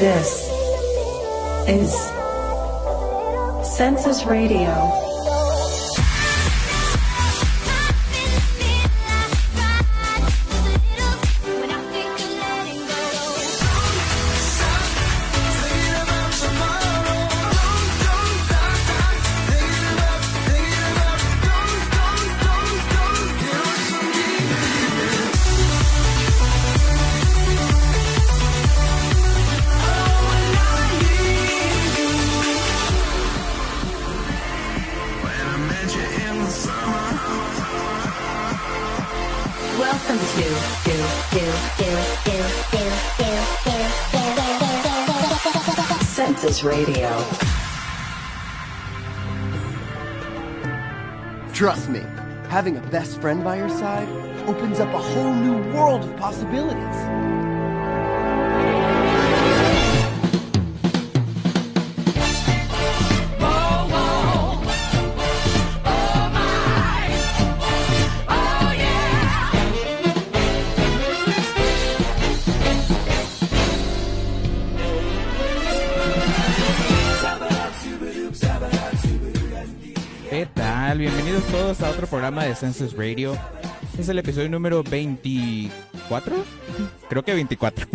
This is Census Radio. Having a best friend by your side opens up a whole new world of possibilities. Programa de Census Radio. Es el episodio número 24. Creo que 24.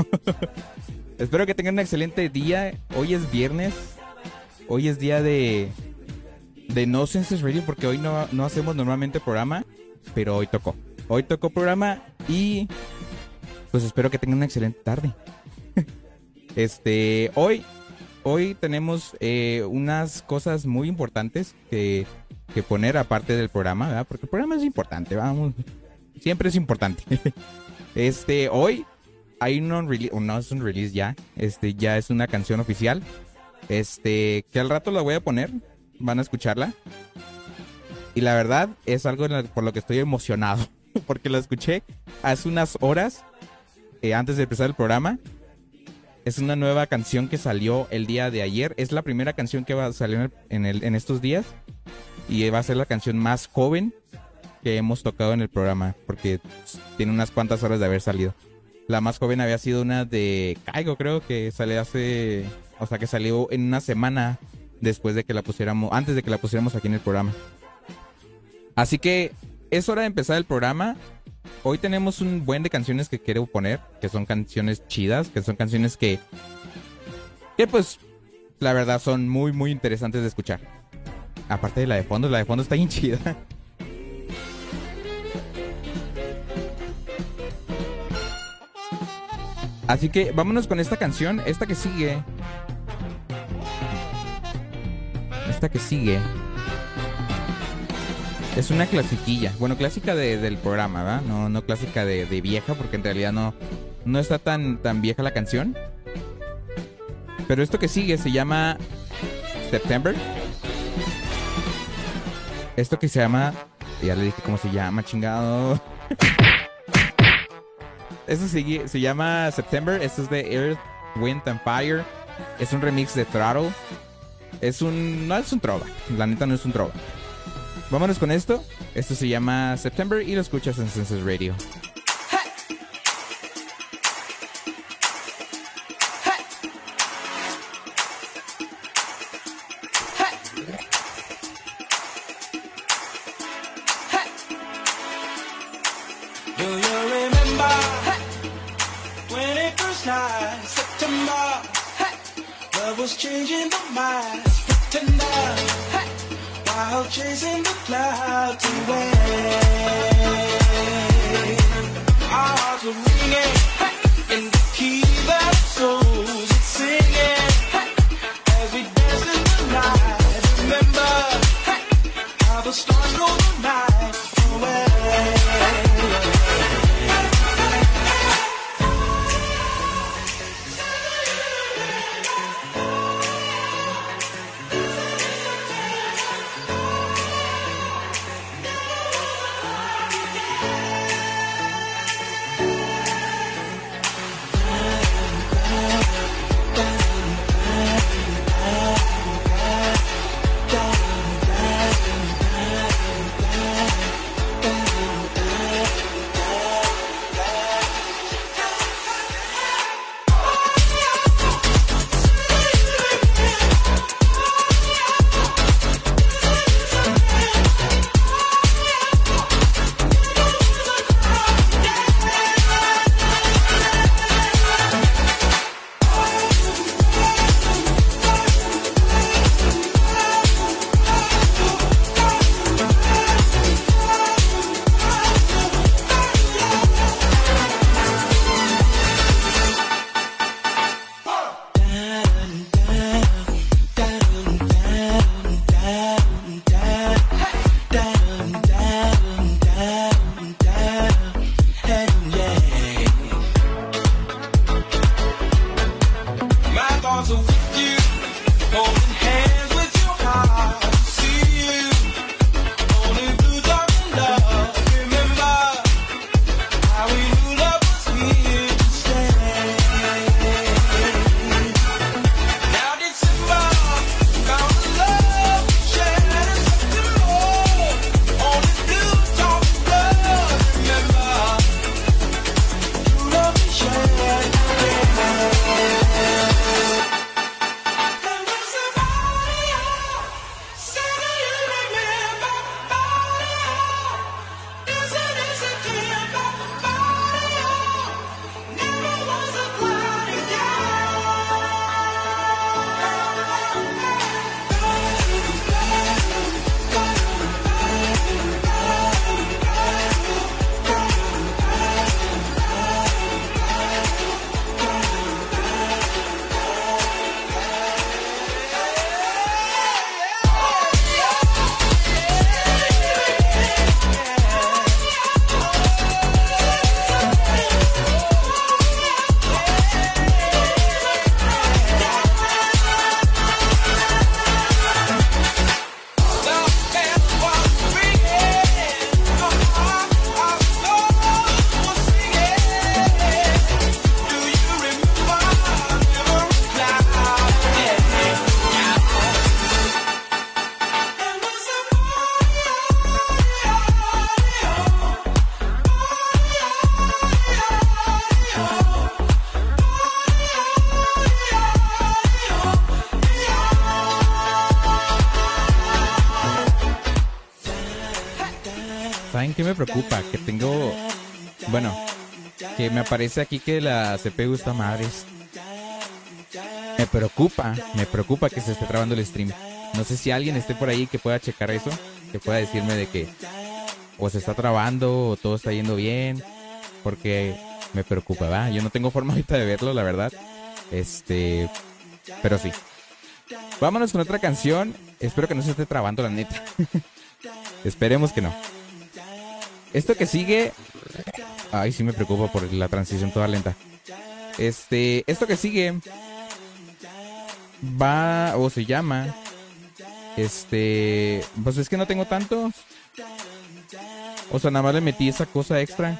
Espero que tengan un excelente día. Hoy es viernes. Hoy es día de de no Census Radio porque hoy no, no hacemos normalmente programa, pero hoy tocó. Hoy tocó programa y pues espero que tengan una excelente tarde. Este, hoy hoy tenemos eh, unas cosas muy importantes que, que poner aparte del programa, ¿verdad? Porque el programa es importante, vamos. Siempre es importante. Este, hoy hay un release, no es un release ya, este, ya es una canción oficial. Este, que al rato la voy a poner, van a escucharla. Y la verdad es algo por lo que estoy emocionado, porque la escuché hace unas horas eh, antes de empezar el programa. Es una nueva canción que salió el día de ayer. Es la primera canción que va a salir en, estos días. Y va a ser la canción más joven que hemos tocado en el programa. Porque tiene unas cuantas horas de haber salido. La más joven había sido una de Caigo, creo que salió hace. O sea, que salió en una semana después de que la pusiéramos. Antes de que la pusiéramos aquí en el programa. Así que es hora de empezar el programa. Hoy tenemos un buen de canciones que quiero poner, que son canciones chidas, que son canciones que, que pues, la verdad son muy, muy interesantes de escuchar. Aparte de la de fondo, la de fondo está bien chida. Así que vámonos con esta canción, esta que sigue. Esta que sigue. Es una clasiquilla. Bueno, clásica de- del programa, ¿verdad? No, no clásica de, vieja, porque en realidad no, no está tan, tan vieja la canción. Pero esto que sigue se llama September. Esto que se llama. Ya le dije cómo se llama, chingado. Esto sigue, se llama September. Esto es de Earth, Wind and Fire. Es un remix de Throttle. Es un. No es un trova. La neta no es un trova. Vámonos con esto. Esto se llama September y lo escuchas en Census Radio. September? Love was changing the minds, pretender, while chasing the clouds away. Me preocupa, que tengo, bueno, que me aparece aquí que la CPU está madres. Me preocupa, me preocupa que se esté trabando el stream. No sé si alguien esté por ahí que pueda checar eso, que pueda decirme de que o se está trabando o todo está yendo bien, porque me preocupa. Yo no tengo forma ahorita de verlo, la verdad. Este, pero sí. Vámonos con otra canción. Espero que no se esté trabando, la neta. Esperemos que no. Esto que sigue. Ay, sí me preocupa por la transición toda lenta. Este, esto que sigue va o se llama este, pues es que no tengo tantos. O sea, nada más le metí esa cosa extra.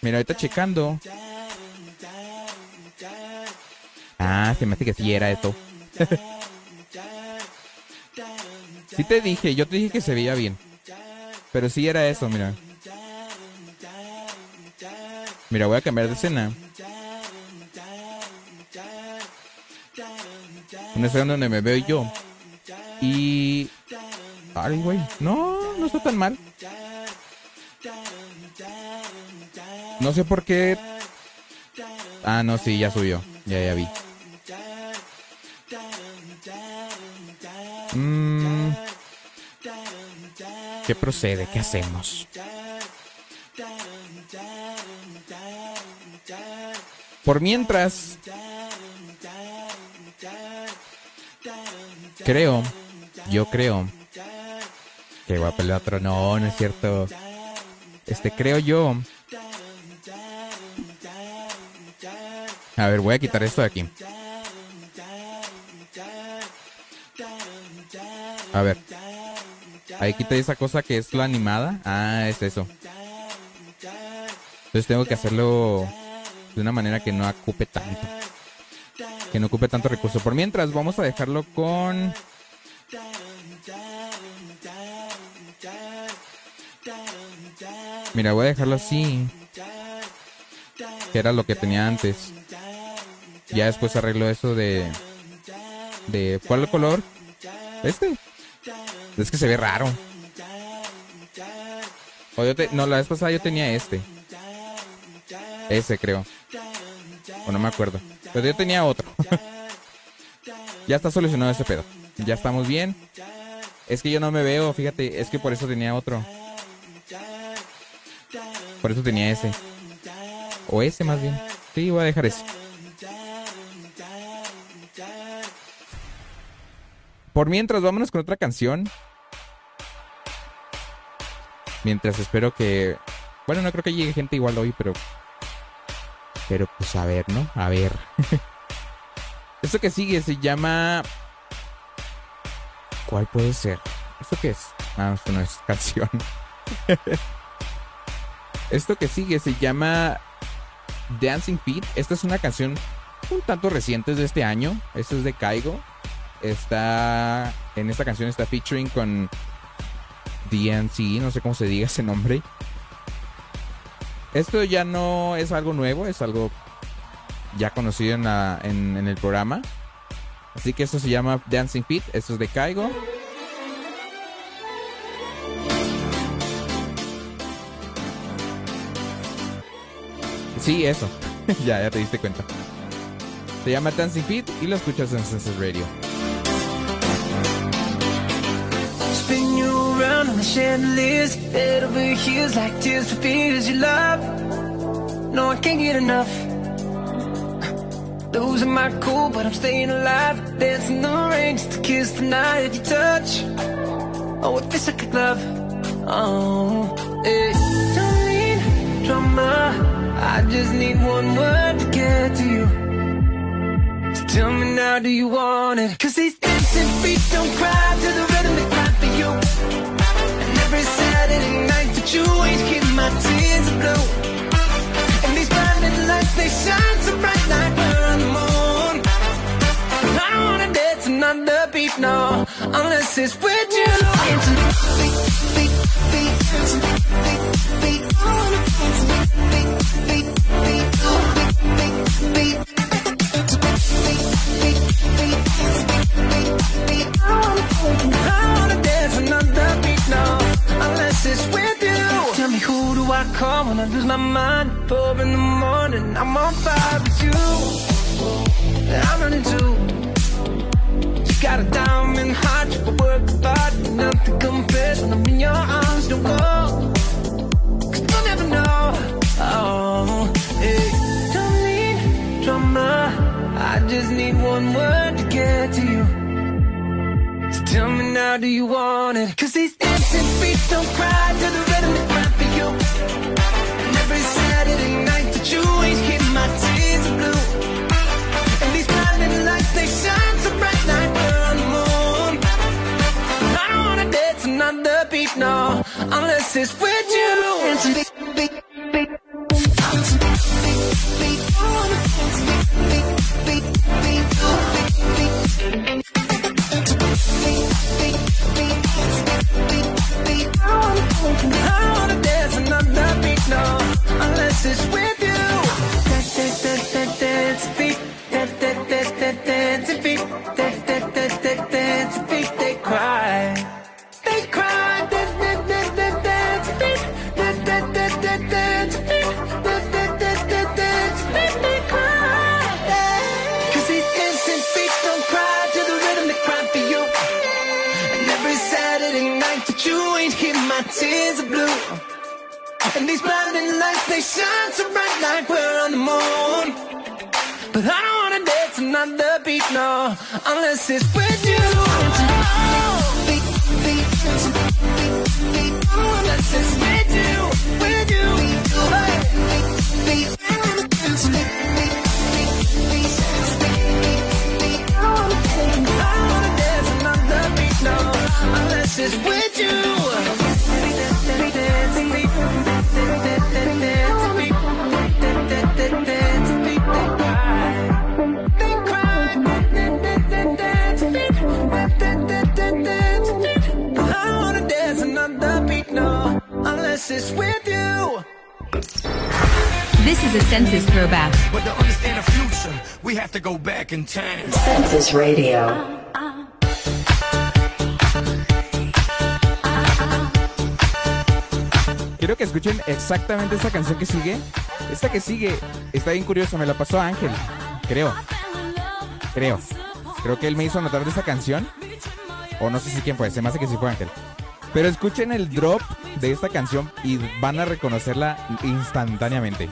Mira, ahorita checando. Ah, se me hace que sí era esto. sí te dije, yo te dije que se veía bien. Pero sí era eso, mira. Mira, voy a cambiar de escena. Una escena donde me veo yo. Y... Ay, güey. No, no está tan mal. No sé por qué... Ah, no, sí, ya subió. Ya, ya vi. Mm. ¿Qué procede? ¿Qué hacemos? Por mientras... Creo, yo creo que va a otro. No, no es cierto. Este, creo yo. A ver, voy a quitar esto de aquí. A ver. Ahí quita esa cosa que es la animada. Ah, es eso. Entonces tengo que hacerlo de una manera que no ocupe tanto. Que no ocupe tanto recurso. Por mientras, vamos a dejarlo con... Mira, voy a dejarlo así. Que era lo que tenía antes. Ya después arreglo eso de... De... ¿Cuál color? Este. Es que se ve raro. O te- no, la vez pasada yo tenía este. Ese creo. O no me acuerdo. Pero yo tenía otro. ya está solucionado ese pedo. Ya estamos bien. Es que yo no me veo, fíjate. Es que por eso tenía otro. Por eso tenía ese. O ese más bien. Sí, voy a dejar ese. Por mientras, vámonos con otra canción. Mientras espero que... Bueno, no creo que llegue gente igual hoy, pero... Pero pues a ver, ¿no? A ver. Esto que sigue se llama... ¿Cuál puede ser? ¿Esto qué es? Ah, esto no es canción. Esto que sigue se llama Dancing Feet. Esta es una canción un tanto reciente de este año. Esto es de Kaigo. Está. En esta canción está featuring con DNC, no sé cómo se diga ese nombre. Esto ya no es algo nuevo, es algo ya conocido en, la- en- en el programa. Así que esto se llama Dancing Feet. Esto es de Kaigo. Sí, eso. ya, ya te diste cuenta. Se llama Dancing Feet y lo escuchas en Senses Radio. Around on the chandeliers, head over heels like tears for fears you love. No, I can't get enough. Losing my cool, but I'm staying alive. Dancing the rain just to kiss the night you touch. Oh, it feels like a glove. Oh, it don't need drama. I just need one word to get to you. So tell me now, do you want it? Cause these dancing feet don't cry to the rhythm every Saturday night that you ain't keep my tears blue. And these blinding lights, they shine so bright like we're on the moon. I don't wanna dance another beat, no, unless it's with you. Dancing feet, feet, feet, dancing feet, feet, I wanna dance feet, feet, down when I lose my mind. Four in the morning, I'm on fire with you. I'm running too. You got a diamond heart, you can work hard, nothing compares when I'm in your arms. Don't go, cause you'll never know. Oh, hey. Don't need drama, I just need one word to get to you. So tell me now, do you want it? Cause these dancing feet don't cry to the rhythm no, unless it's with you. Dancing beat, beat, beat. Dancing beat, beat, beat. I another beat, no, unless it's with wanna dance another beat, no, unless it's with you. Beat, beat, beat, beat, unless it's with you, with you. Hey. Beat, beat, I don't wanna dance another beat, no, unless it's with you. I it's with you. This is a census throwback. But to understand the future, we have to go back in time. Census Radio. Quiero que escuchen exactamente esta canción que sigue. Esta que sigue está bien curiosa, me la pasó Ángel. Creo. Creo. Creo que él me hizo anotar de esta canción. O no sé si quién fue, se me hace que sí fue Ángel. Pero escuchen el drop de esta canción y van a reconocerla instantáneamente.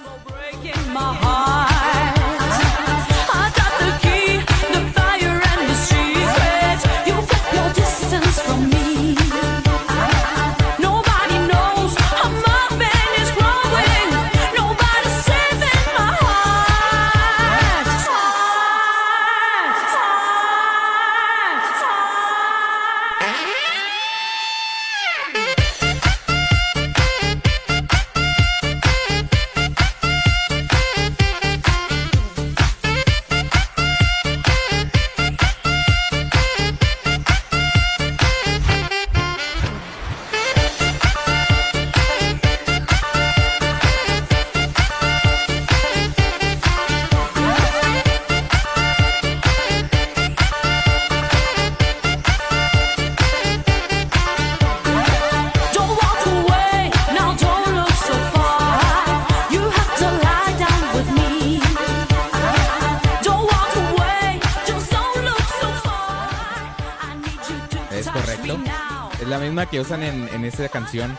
Que usan en, en esa canción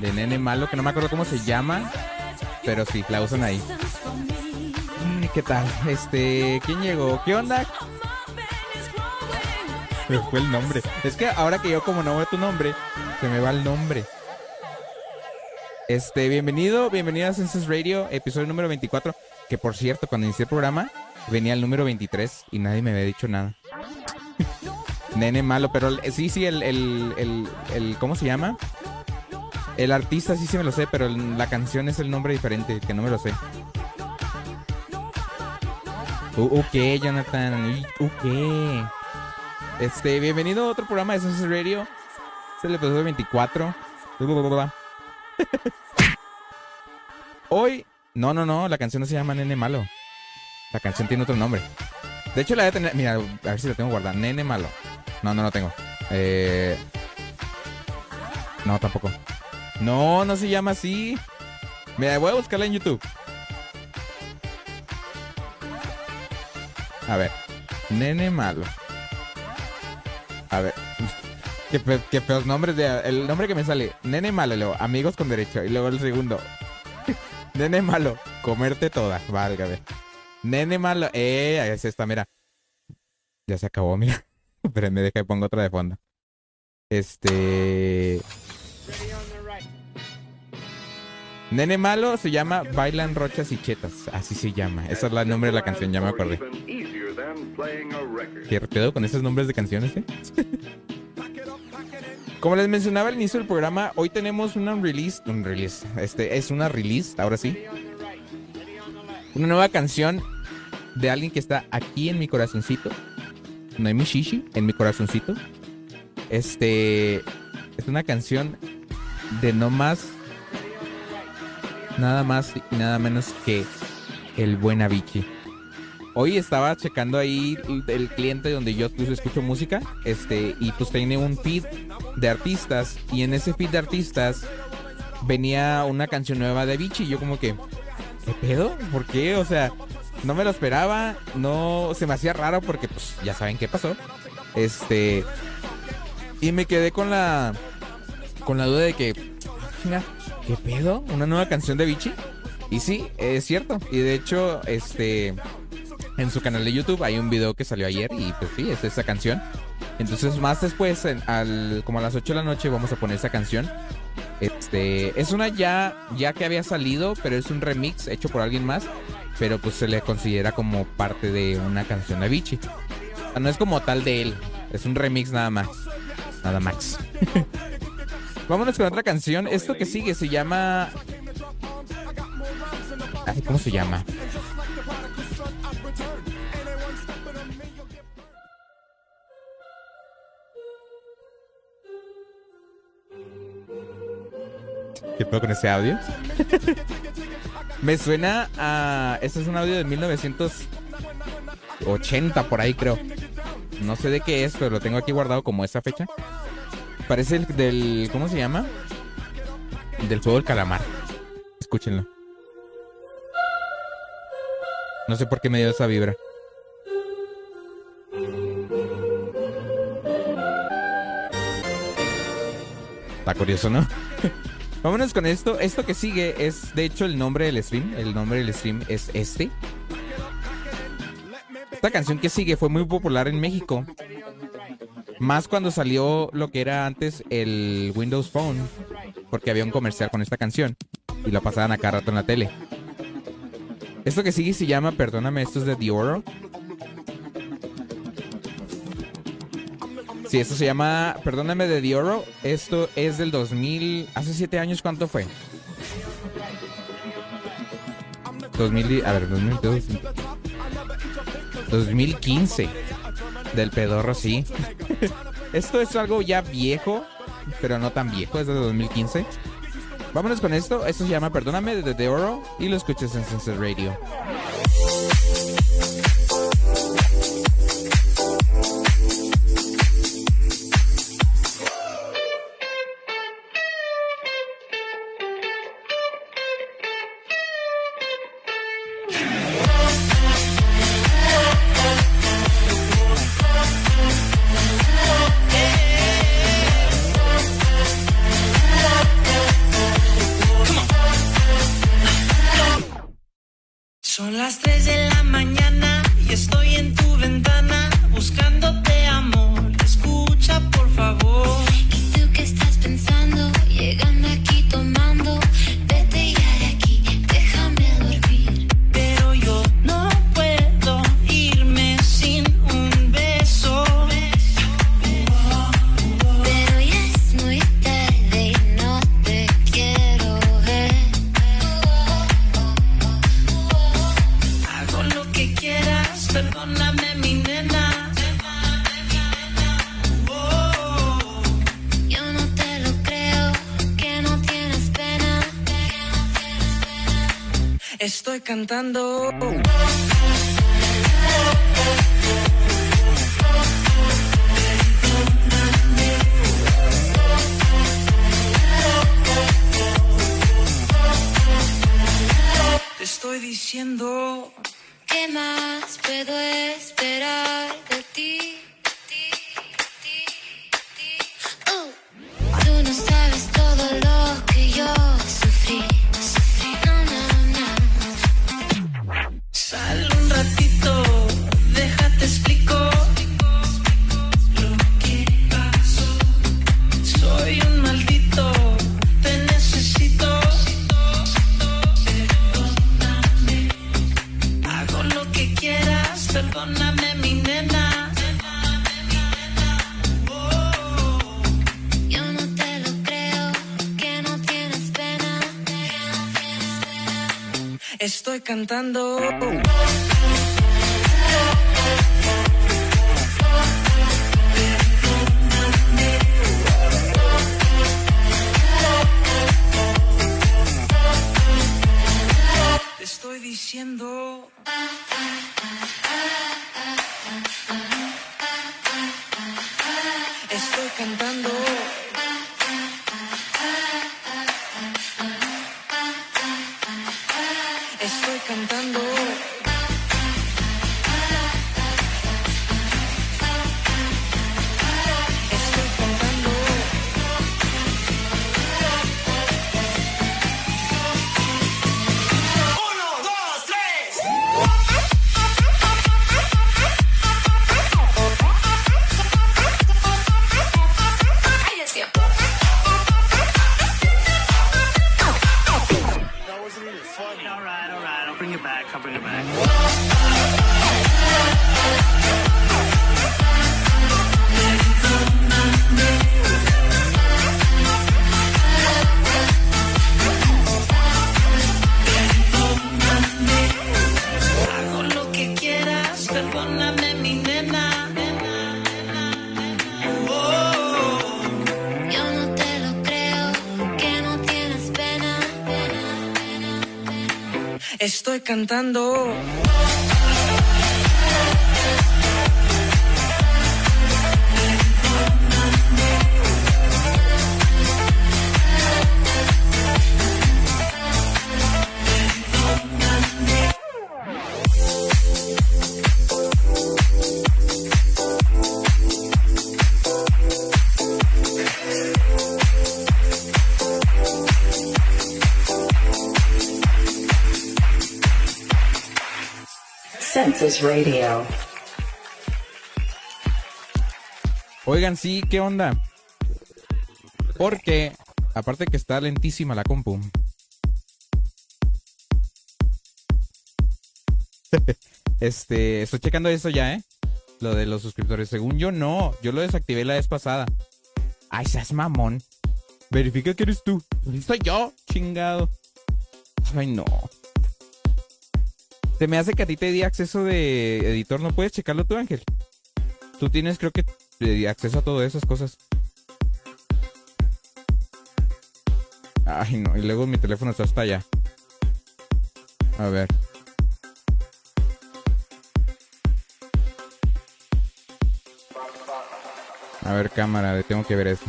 de Nene Malo, que no me acuerdo cómo se llama. Pero sí, la usan ahí. Mm, ¿Qué tal? Este, ¿quién llegó? ¿Qué onda? Me fue el nombre. Es que ahora que yo como no veo tu nombre, se me va el nombre. Este, bienvenido, bienvenido a Census Radio, episodio número 24. Que por cierto, cuando inicié el programa, venía el número 23 y nadie me había dicho nada. Nene malo, pero sí, sí, el, el, el, ¿cómo se llama? El artista sí se me lo sé, pero la canción es el nombre diferente, que no me lo sé. Uh, ok, Jonathan, ok. Este, bienvenido a otro programa de Census Radio. Es el episodio 24. Hoy, no, no, no, la canción no se llama Nene Malo. La canción tiene otro nombre. De hecho, la de tener, mira, a ver si la tengo guardada. Nene Malo. No, no lo tengo. Eh... No, tampoco. No, no se llama así. Mira, voy a buscarla en YouTube. A ver. Nene malo. A ver. Qué, fe- qué feos nombres de... El nombre que me sale. Nene malo, luego, amigos con derecho. Y luego el segundo. Nene malo. Comerte toda. Válgame. Nene malo. Eh, es esta, mira. Ya se acabó, mira. Pero me deja que pongo otra de fondo. Este... Nene malo se llama Bailan Rochas y Chetas. Así se llama. Ese es el nombre de la canción, ya me acordé. ¿Qué pedo con esos nombres de canciones, eh? Como les mencionaba al inicio del programa, hoy tenemos una release, un release, este es una release, ahora sí. Una nueva canción de alguien que está aquí en mi corazoncito. Noemi Shishi, en mi corazoncito. Este es una canción de no más, nada más y nada menos que el buen Avicii. Hoy estaba checando ahí el, cliente donde yo pues, escucho música, este, y pues tiene un feed de artistas, y en ese feed de artistas venía una canción nueva de Avicii, y yo como que, ¿qué pedo? ¿Por qué? O sea, no me lo esperaba, no, se me hacía raro porque pues ya saben qué pasó. Este, y me quedé con la, con la duda de que, "Chinga, ¿qué pedo? ¿Una nueva canción de Avicii? Y sí, es cierto, y de hecho, este en su canal de YouTube hay un video que salió ayer y pues sí, es esa canción. Entonces más después, al, como a las 8 de la noche, vamos a poner esa canción. Este, es una ya, ya que había salido, pero es un remix hecho por alguien más, pero pues se le considera como parte de una canción de Avicii. O sea, no es como tal de él, es un remix nada más. Nada más. Vámonos con otra canción. Esto que sigue se llama... ¿Cómo se llama? ¿Qué pedo con ese audio? Me suena a... Este es un audio de 1980 por ahí creo. No sé de qué es, pero lo tengo aquí guardado como esa fecha. Parece el del... ¿Cómo se llama? Del juego del calamar. Escúchenlo. No sé por qué me dio esa vibra. Está curioso, ¿no? Vámonos con esto. Esto que sigue es, de hecho, el nombre del stream. El nombre del stream es este. Esta canción que sigue fue muy popular en México. Más cuando salió lo que era antes el Windows Phone. Porque había un comercial con esta canción. Y la pasaban a cada rato en la tele. Esto que sigue se llama, perdóname, esto es de The Oro. Sí, esto se llama, perdóname, de The Oro. Esto es del 2000, hace siete años, ¿cuánto fue? 2000, y- a ver, 2002, 2015. Del pedorro, sí. esto es algo ya viejo, pero no tan viejo, es de 2015. Vámonos con esto. Esto se llama Perdóname de The Oro y lo escuchas en Sunset Radio. Cantando. Cantando. Te estoy diciendo. Estoy cantando. Cantando. Radio. Oigan, sí, ¿qué onda? Porque, aparte que está lentísima la compu. este, estoy checando eso ya, ¿eh? Lo de los suscriptores. Según yo, no. Yo lo desactivé la vez pasada. Ay, seas mamón. Verifica que eres tú. Soy yo, chingado. Ay, no. Se me hace que a ti te di acceso de editor. ¿No puedes checarlo tú, Ángel? Tú tienes, creo que, acceso a todas esas cosas. Ay, no. Y luego mi teléfono está hasta allá. A ver. A ver, cámara, tengo que ver eso.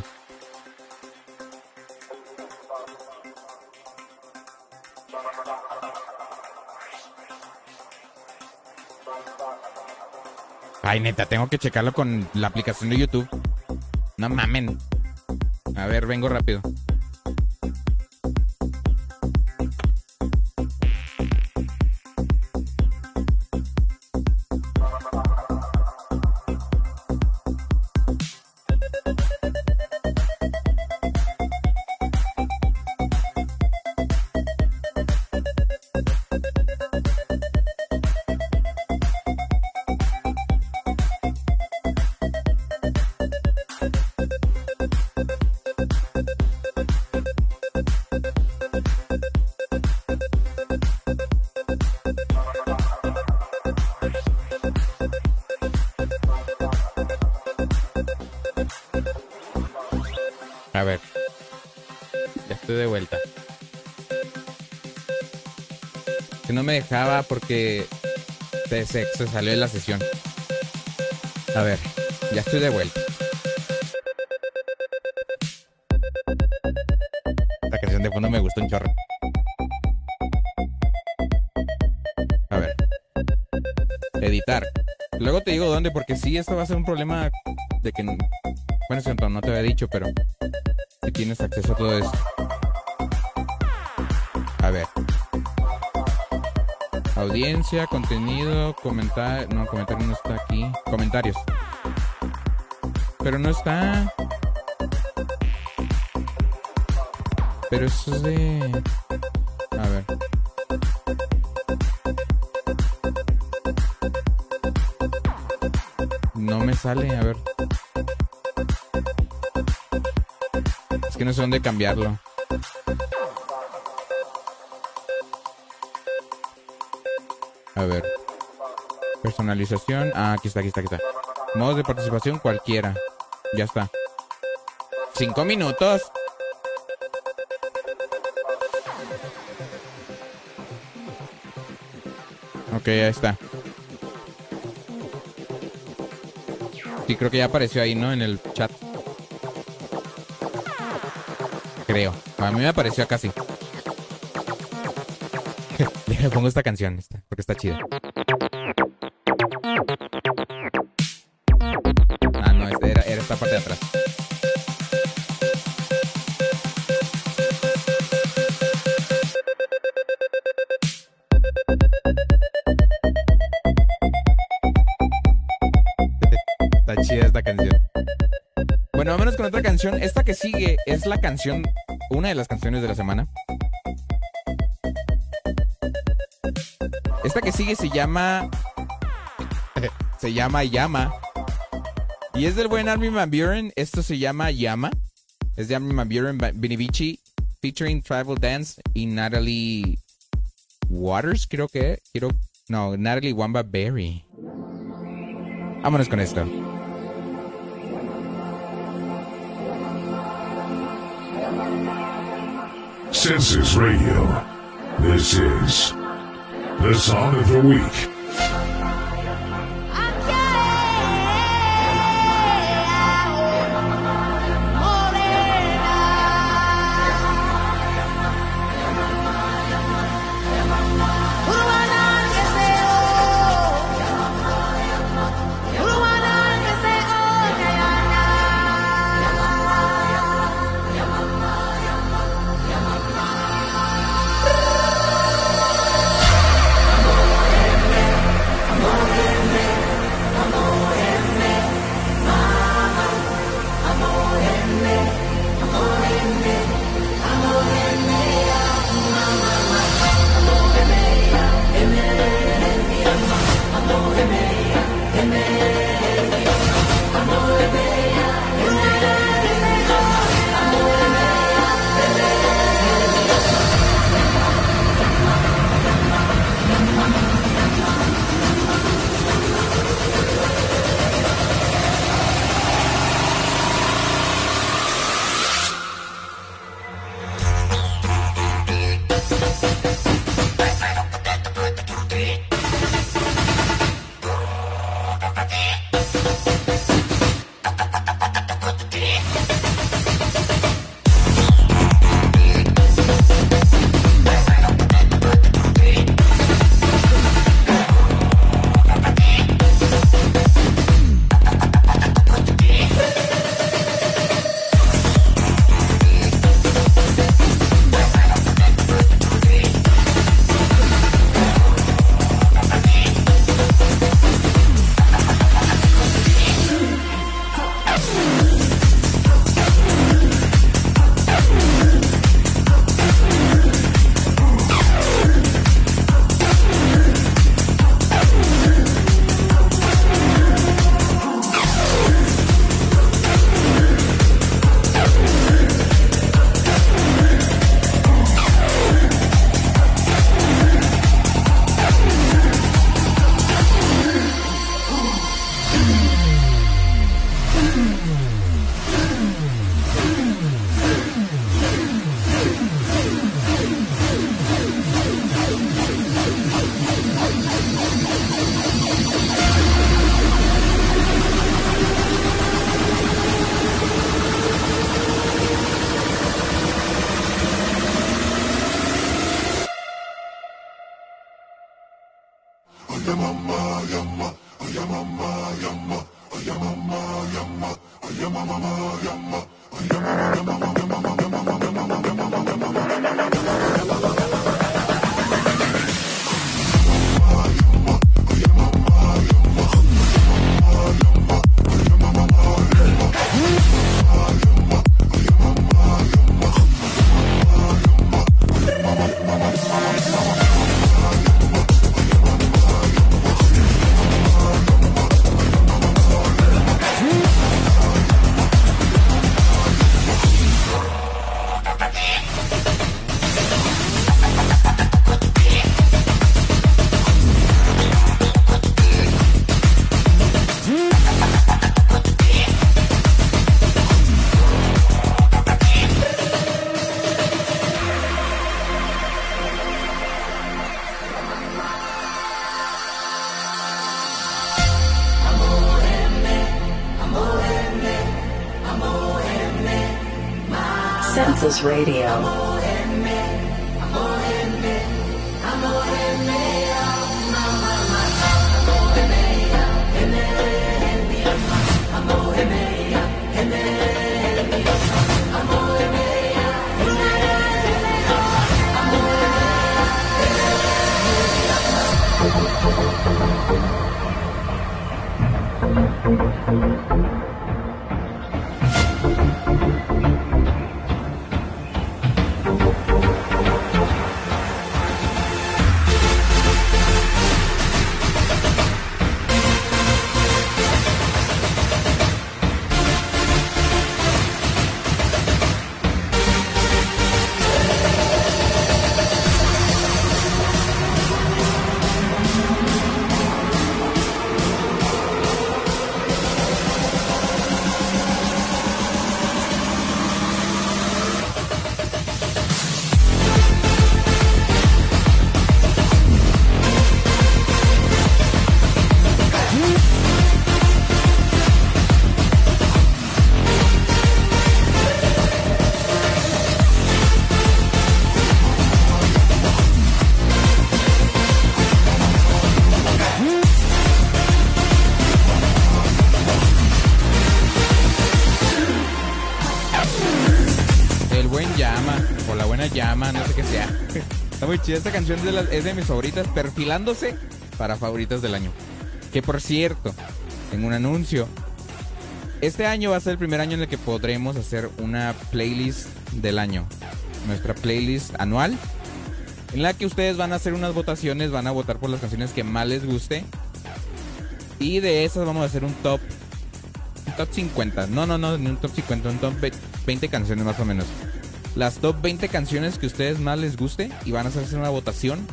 Neta, tengo que checarlo con la aplicación de YouTube. No mamen. A ver, vengo rápido. Porque se, se- se salió de la sesión. A ver, ya estoy de vuelta. La canción de fondo me gustó un chorro. editar. Luego te digo dónde, porque sí, esto va a ser un problema de que... Bueno, siento, no te había dicho, pero... Si tienes acceso a todo esto. Audiencia, contenido, comentar... No, comentario no está aquí. Comentarios. Pero no está... Pero eso es de... A ver. No me sale, a ver. Es que no sé dónde cambiarlo. A ver. Personalización. Ah, aquí está, aquí está, aquí está. Modos de participación cualquiera. Ya está. Cinco minutos. Ok, ahí está. Sí, creo que ya apareció ahí, ¿no? En el chat. Creo. A mí me apareció acá sí. Le pongo esta canción, porque está chida. Ah, no, esta era, era esta parte de atrás. Está chida esta canción. Bueno, vámonos con otra canción. Esta que sigue es la canción, una de las canciones de la semana. Esta que sigue se llama. se llama Llama. Y es del buen Armin Van Buren. Esto se llama Llama. Es de Armin Van Buren, Binivici, featuring Tribal Dance y Natalie Waters, creo que. Quiero, no, Natalie Wamba Berry. Vámonos con esto. Census Radio. This is the song of the week. Radio. Chida. Esta canción es de, mis favoritas, perfilándose para favoritas del año. Que por cierto, tengo un anuncio. Este año va a ser el primer año en el que podremos hacer una playlist del año. Nuestra playlist anual. En la que ustedes van a hacer unas votaciones, van a votar por las canciones que más les guste. Y de esas vamos a hacer un top. Un top 50. No, no, no, ni un top 50, un top ve- 20 canciones más o menos. Las top 20 canciones que ustedes más les guste y van a hacer una votación.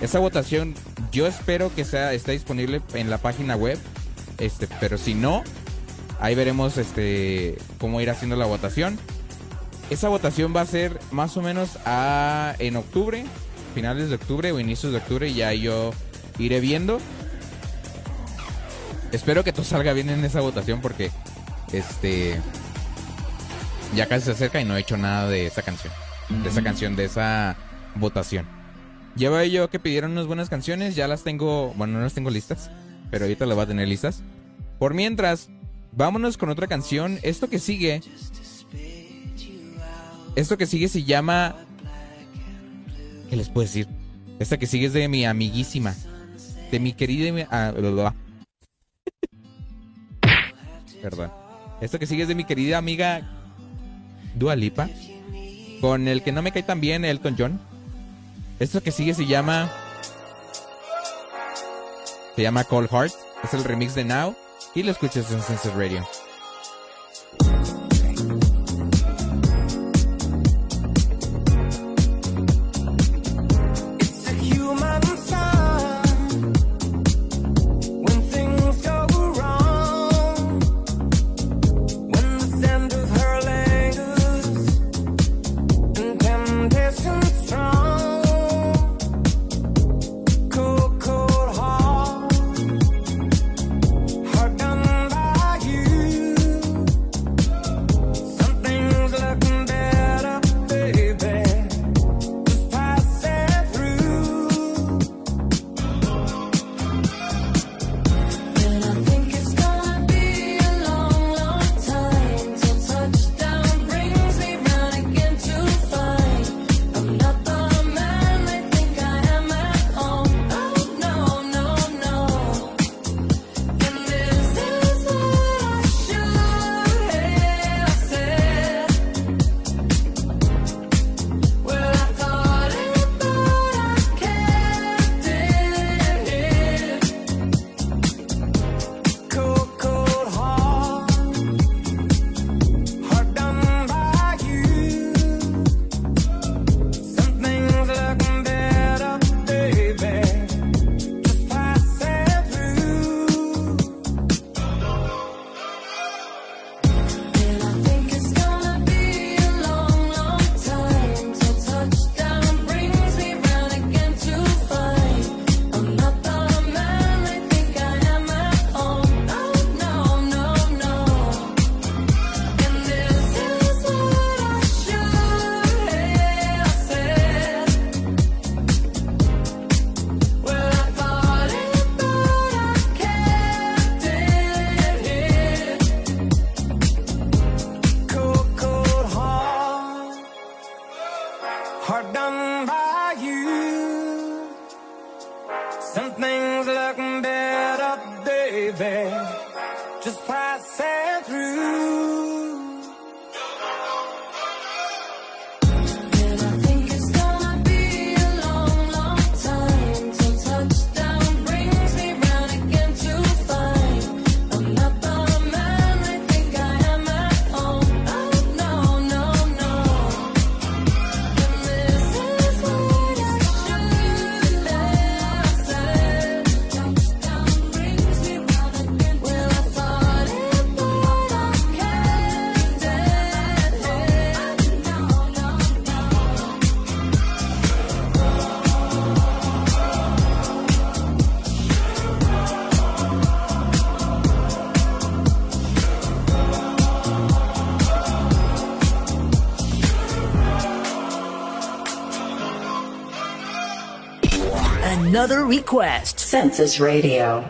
Esa votación yo espero que sea esté disponible en la página web. Este, pero si no, ahí veremos este cómo ir haciendo la votación. Esa votación va a ser más o menos a, en octubre, finales de octubre o inicios de octubre, y ya yo iré viendo. Espero que todo salga bien en esa votación porque este ya casi se acerca y no he hecho nada de esa canción. De esa canción, de esa votación. Lleva yo que pidieron unas buenas canciones, ya las tengo, bueno, no las tengo listas, pero ahorita las voy a tener listas. Por mientras, vámonos con otra canción. Esto que sigue esto que sigue se llama. ¿Qué les puedo decir? Esta que sigue es de mi amiguísima. De mi querida. ah, bla, bla, bla. Perdón. Esto que sigue es de mi querida amiga Dua Lipa. Con el que no me cae tan bien, Elton John. Esto que sigue se llama. Se llama Cold Heart. Es el remix de Now. Y lo escuchas en Census Radio. request. Census Radio.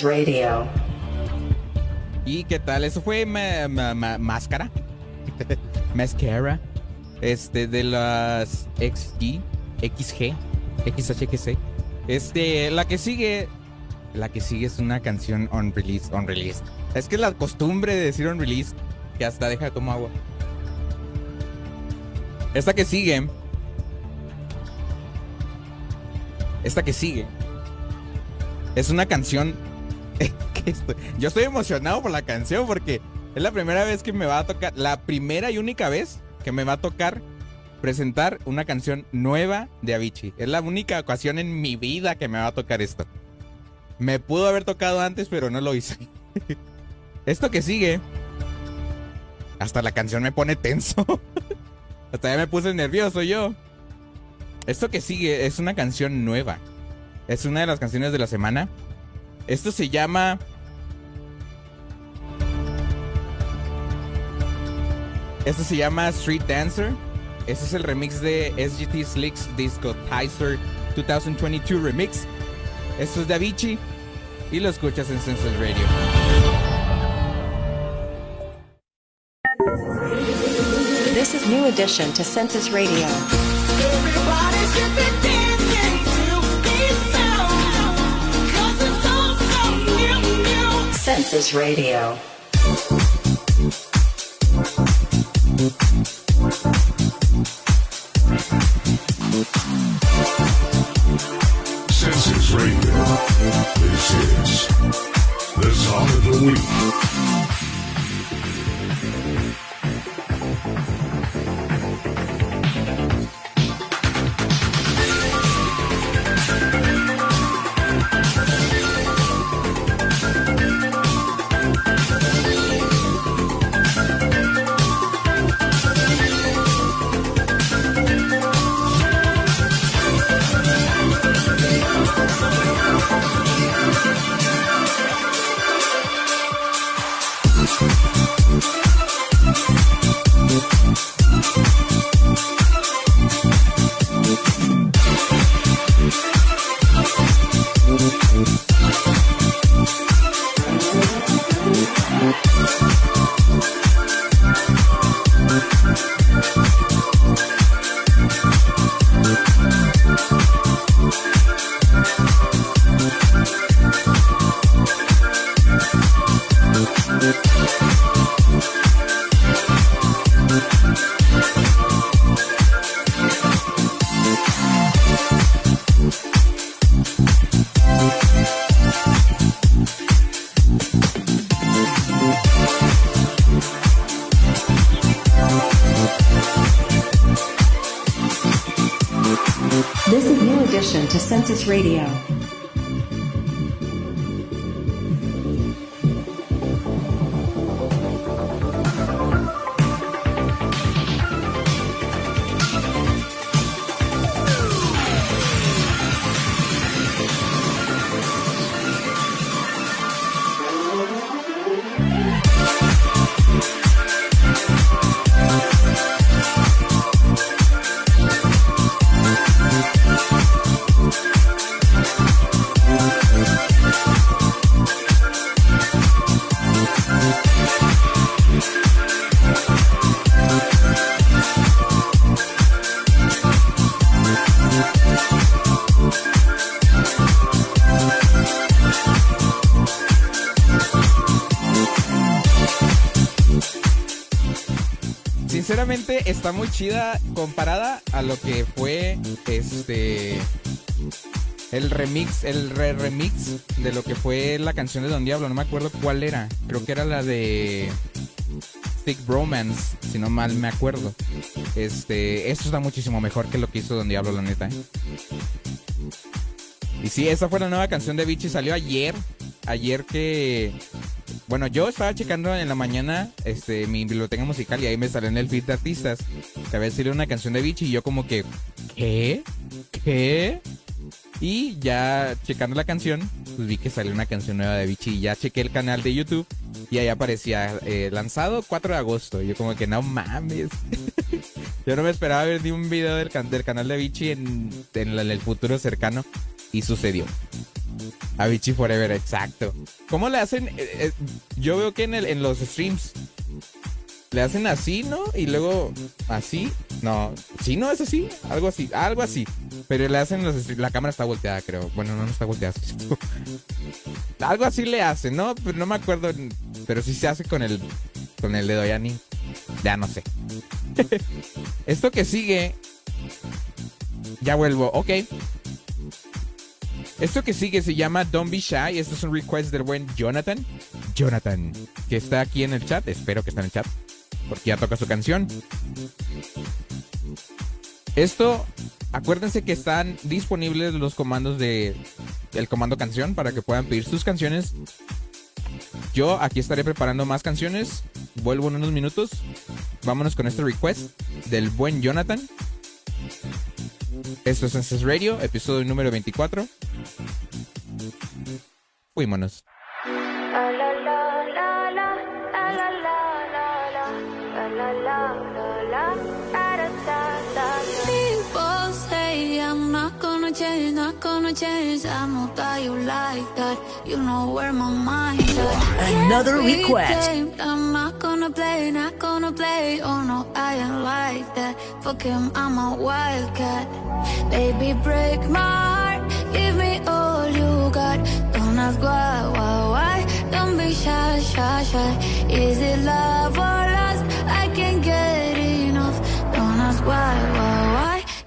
Radio. ¿Y qué tal? Eso fue ma máscara. Mascara. Este, de las XG, XG, XHXC. Este, la que sigue. La que sigue es una canción on release, on release. Es que es la costumbre de decir on release que hasta deja de tomar agua. Esta que sigue. Esta que sigue. Es una canción yo estoy emocionado por la canción porque es la primera vez que me va a tocar, la primera y única vez que me va a tocar presentar una canción nueva de Avicii. Es la única ocasión en mi vida que me va a tocar esto. Me pudo haber tocado antes, pero no lo hice. esto que sigue, hasta la canción me pone tenso. hasta ya me puse nervioso yo. Esto que sigue es una canción nueva. Es una de las canciones de la semana. Esto se llama... Esto se llama Street Dancer. Este es el remix de SGT Slicks Discotizer 2022 Remix. Esto es de Avicii y lo escuchas en Senses Radio. This is new addition to Census Radio. Senses Radio. Senses Radio. This is the song of the week. Radio. Está muy chida comparada a lo que fue este el remix, el re remix de lo que fue la canción de Don Diablo, no me acuerdo cuál era. Creo que era la de Thick Bromance, si no mal me acuerdo. Este, esto está muchísimo mejor que lo que hizo Don Diablo, la neta. Y sí, esa fue la nueva canción de Vichy, salió ayer. Ayer que. Bueno, yo estaba checando en la mañana este, mi biblioteca musical y ahí me salió en el feed de artistas que había salido una canción de Vichy y yo como que. ¿Qué? ¿Qué? Y ya checando la canción, pues vi que salió una canción nueva de Vichy y ya chequé el canal de YouTube y ahí aparecía eh, lanzado 4 de agosto. Y yo como que no mames. yo no me esperaba ver ni un video del, can- del canal de Vichy en, en el futuro cercano y sucedió. Avicii Forever, exacto. ¿Cómo le hacen? Eh, eh, yo veo que en, los streams le hacen así, ¿no? Y luego así. No, sí, no es así. Algo así, algo así. Pero le hacen los. La cámara está volteada, creo. Bueno, no, no está volteada. algo así le hacen, ¿no? Pero no me acuerdo. Pero sí se hace con el, con el dedo, ya ni. Ya no sé. Esto que sigue. Ya vuelvo, ok. Esto que sigue se llama Don't Be Shy. Esto es un request del buen Jonathan. Jonathan, que está aquí en el chat. Espero que está en el chat. Porque ya toca su canción. Esto, acuérdense que están disponibles los comandos de el comando canción para que puedan pedir sus canciones. Yo aquí estaré preparando más canciones. Vuelvo en unos minutos. Vámonos con este request del buen Jonathan. Esto es Census Radio, episodio número 24. Fuímonos. Gonna change. I know that you like that. You know where my mind's at. Another request. I'm not gonna play, not gonna play. Oh no, I ain't like that. Fuck him, I'm a wildcat. Baby, break my heart. Give me all you got. Don't ask why, why, why. Don't be shy, shy, shy. Is it love or lust? I can't get enough. Don't ask why, why, why.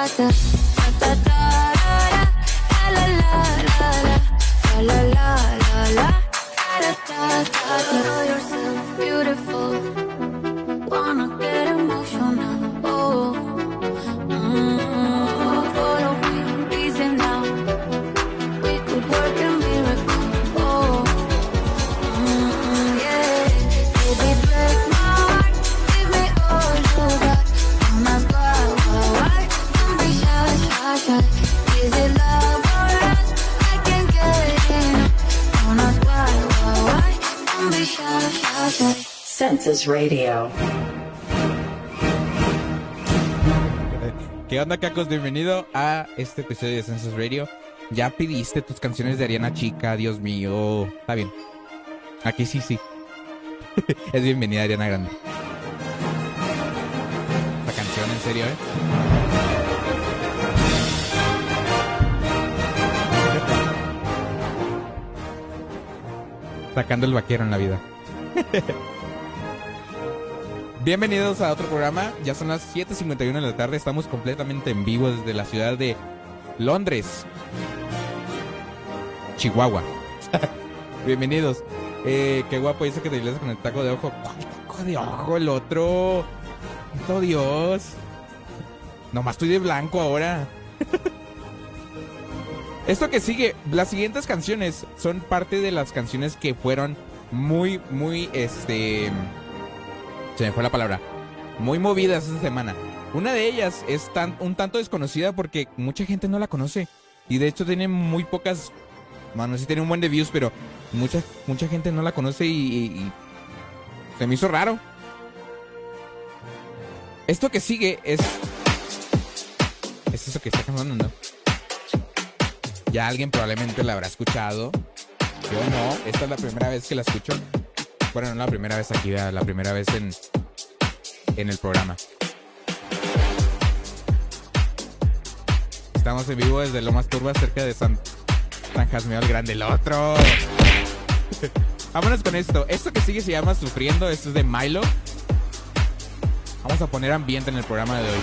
la la la la la Census Radio. ¿Qué onda, Cacos? Bienvenido a este episodio de Census Radio. Ya pidiste tus canciones de Ariana Chica, Dios mío. Está bien. Aquí sí, sí. es bienvenida Ariana Grande. La canción, en serio, ¿eh? Sacando el vaquero en la vida. Bienvenidos a otro programa. Ya son las 7:51 de la tarde. Estamos completamente en vivo desde la ciudad de Londres, Chihuahua. Bienvenidos. Eh, qué guapo dice que te diles con el taco de ojo. ¿Cuál taco de ojo? El otro. Santo Dios. Nomás estoy de blanco ahora. Esto que sigue, las siguientes canciones son parte de las canciones que fueron muy, muy, este... Se me fue la palabra. Muy movidas esta semana. Una de ellas es tan, un tanto desconocida porque mucha gente no la conoce. Y de hecho tiene muy pocas... Bueno, sí tiene un buen de views, pero mucha, mucha gente no la conoce y, se me hizo raro. Esto que sigue es... Es eso que está cantando, ¿no? Ya alguien probablemente la habrá escuchado. Yo no, esta es la primera vez que la escucho. Bueno, no la primera vez aquí, la primera vez en, en el programa. Estamos en vivo desde Lomas Turba, cerca de San, San Jasmeo el Grande. El otro. Vámonos con esto. Esto que sigue se llama Sufriendo. Esto es de Milo. Vamos a poner ambiente en el programa de hoy.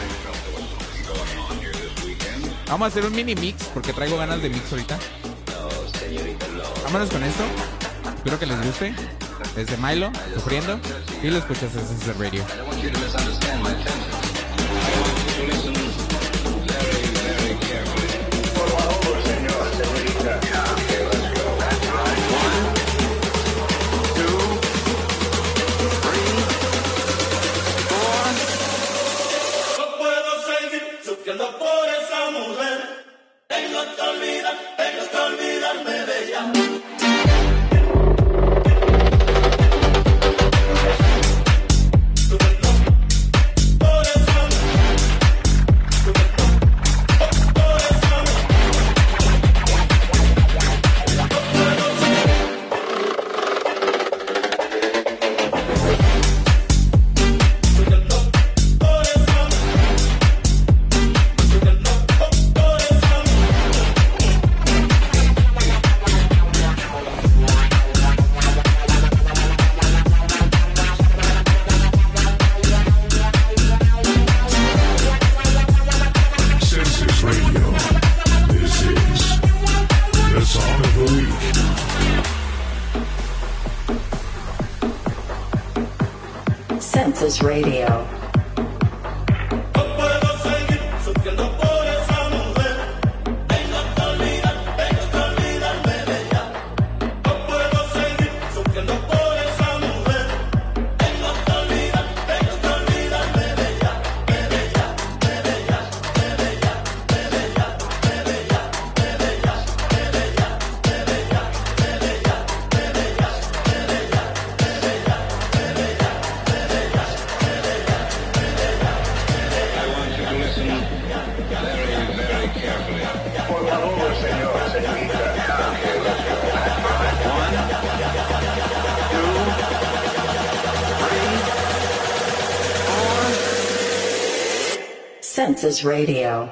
Vamos a hacer un mini mix porque traigo ganas de mix ahorita. Vámonos con esto. Espero que les guste. Desde Milo, sufriendo. Y lo escuchas desde ese radio. Senses Radio.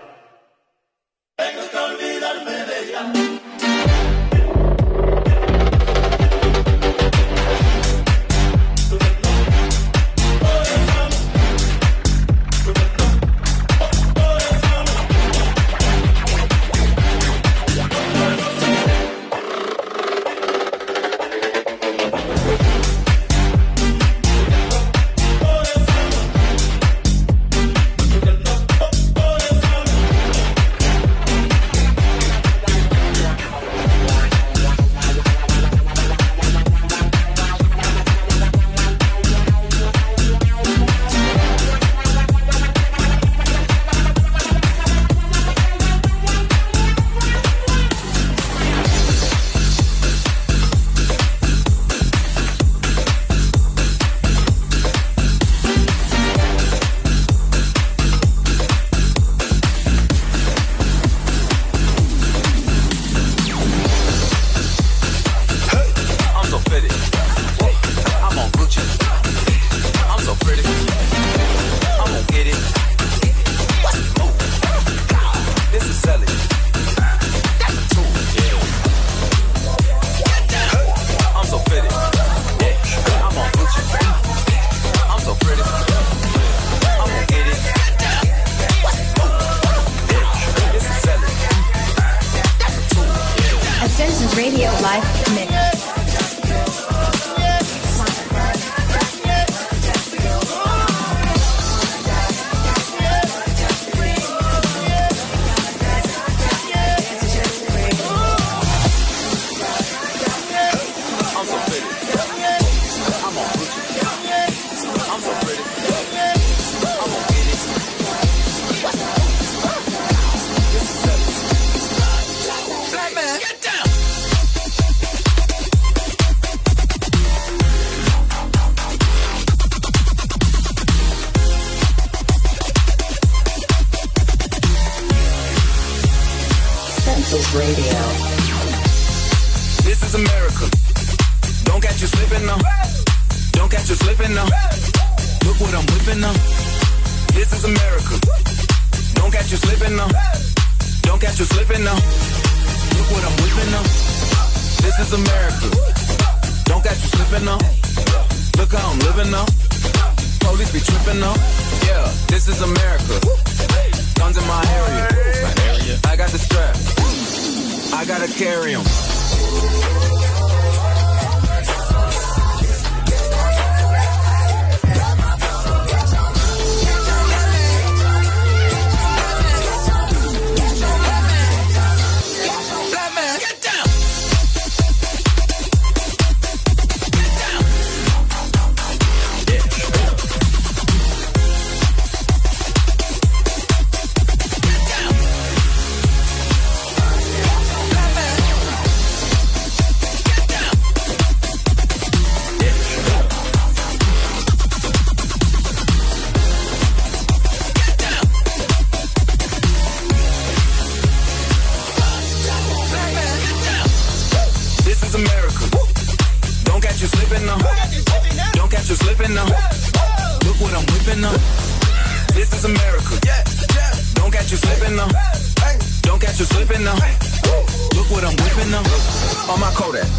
My Kodak.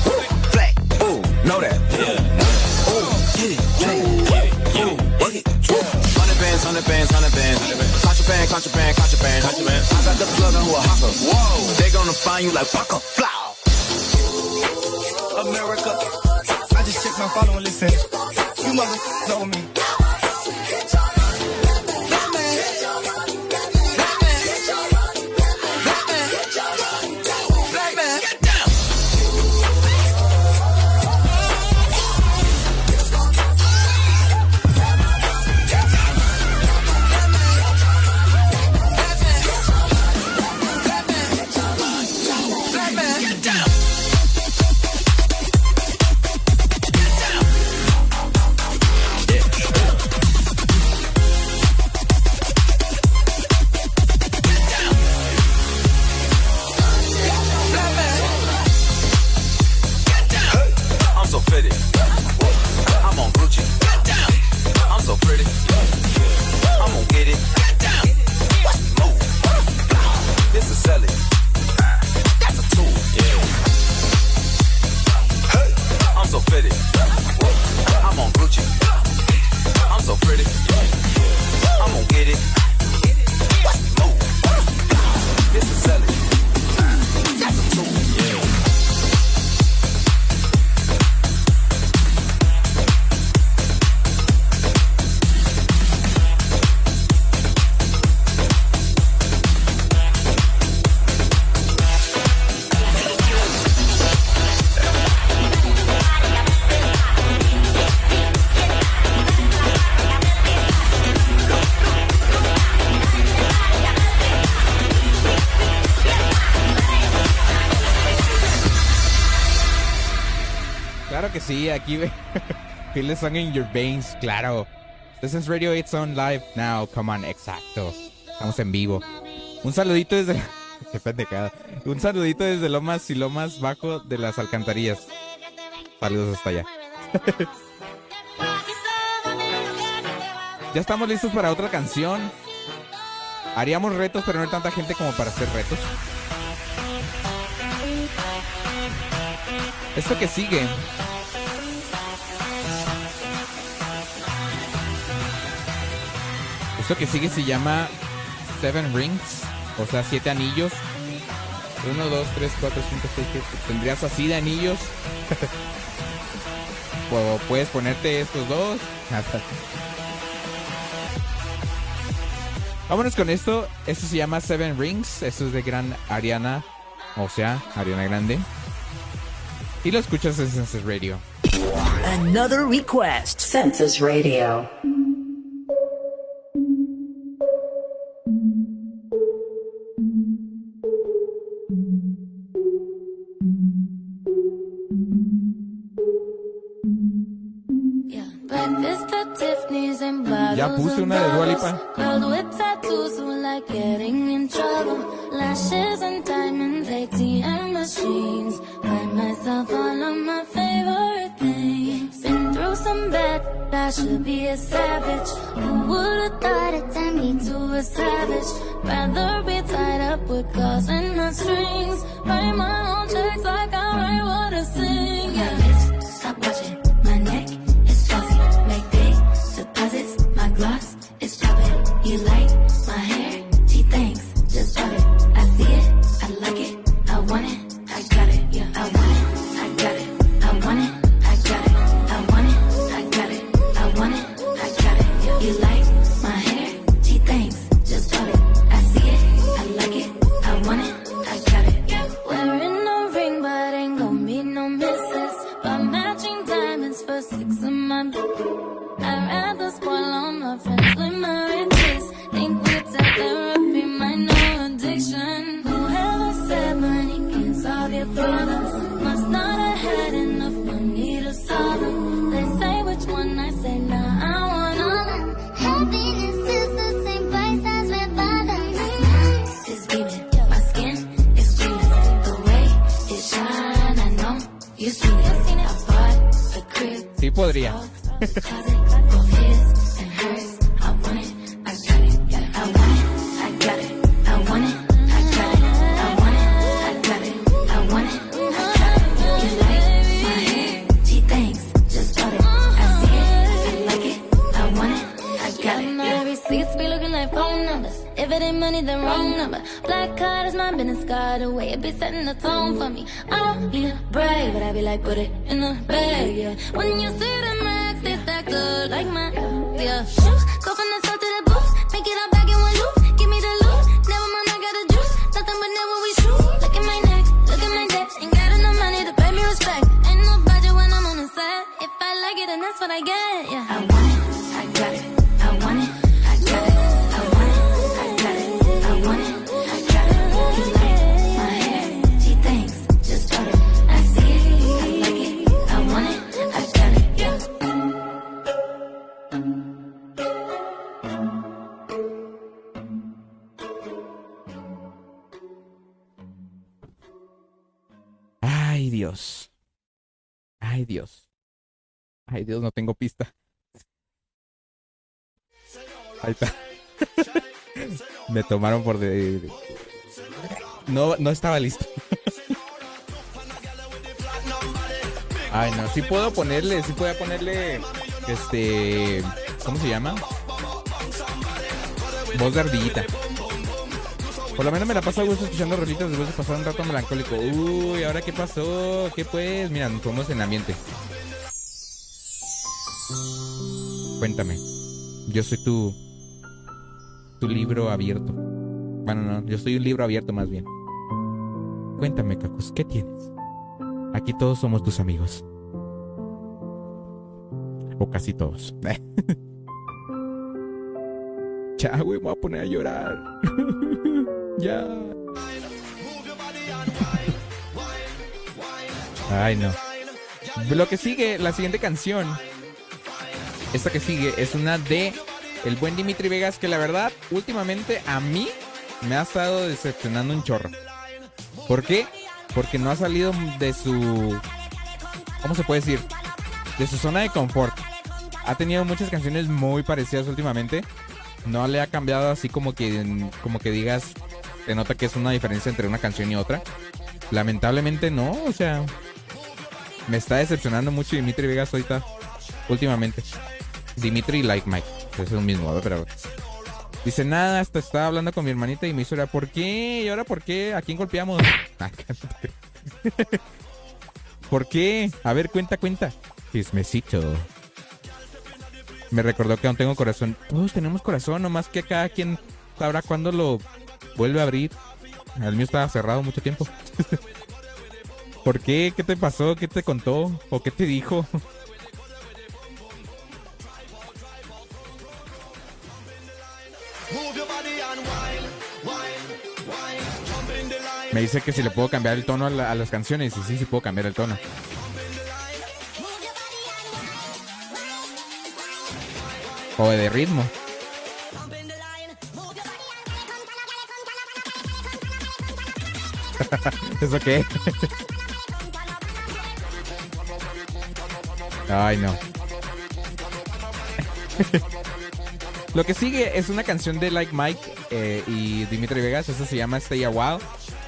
Black. Ooh, know that. Yeah. Ooh, get it. Get it. Ooh, work it. Hundred bands, hundred bands, hundred bands. Contraband, contraband, contraband, contraband. I got the plug on who a hawker. Whoa, they gonna find you like Waka Flow. America. I just checked my follow and listen. You mother know me. Aquí ve. Feel your veins, claro. This is Radio 8 on live now. Come on, exacto. Estamos en vivo. Un saludito desde. Qué pendejada. Un saludito desde lo más y lo más bajo de las alcantarillas. Saludos hasta allá. ya estamos listos para otra canción. Haríamos retos, pero no hay tanta gente como para hacer retos. Esto que sigue. Esto que sigue se llama Seven Rings, o sea, siete anillos. 1, 2, 3, 4, 5, 6, 7. ¿Tendrías así de anillos? o puedes ponerte estos dos. Vámonos con esto. Esto se llama Seven Rings. Esto es de gran Ariana. O sea, Ariana Grande. Y lo escuchas en Census Radio. Another request. Census Radio. Favorite things. Been through some bad, I should be a savage. Who would've thought it turned me to a savage? Rather be tied up with and strings. Write my own checks like I write what I sing. Yeah, stop watching deposits. My gloss is popping. You like my hair? Tomaron por de... No, no estaba listo. Ay, no, sí puedo ponerle, sí puedo ponerle, este, ¿cómo se llama? Voz de ardillita. Por lo menos me la paso a gusto escuchando rolitas después de pasar un rato melancólico. Uy, ¿ahora qué pasó? ¿Qué pues? Mira, nos ponemos en ambiente. Cuéntame. Yo soy tu... Tu libro abierto. Bueno, no, yo soy un libro abierto más bien. Cuéntame, Cacus, ¿qué tienes? Aquí todos somos tus amigos. O casi todos. ya, güey, me voy a poner a llorar. ya. Ay, no. Lo que sigue, la siguiente canción. Esta que sigue es una de el buen Dimitri Vegas que la verdad últimamente a mí me ha estado decepcionando un chorro. ¿Por qué? Porque no ha salido de su ¿cómo se puede decir? De su zona de confort. Ha tenido muchas canciones muy parecidas últimamente. No le ha cambiado así como que como que digas te nota que es una diferencia entre una canción y otra. Lamentablemente no, o sea, me está decepcionando mucho Dimitri Vegas ahorita últimamente. Dimitri like Mike, es el mismo, pero Dice, nada, hasta estaba hablando con mi hermanita y me hizo. ¿Por qué? ¿Y ahora por qué? ¿A quién golpeamos? Ah, ¿Por qué? A ver, cuenta, cuenta. Chismecito. Me recordó que aún tengo corazón. Todos tenemos corazón, nomás que cada quien sabrá cuándo lo vuelve a abrir. El mío estaba cerrado mucho tiempo. ¿Por qué? ¿Qué te pasó? ¿Qué te contó? ¿O qué te dijo? Me dice que si le puedo cambiar el tono a, la- a las canciones. Y sí, sí puedo cambiar el tono. O de ritmo. ¿Eso qué? Ay, no. Lo que sigue es una canción de Like Mike eh, y Dimitri Vegas. Eso se llama Stay a While.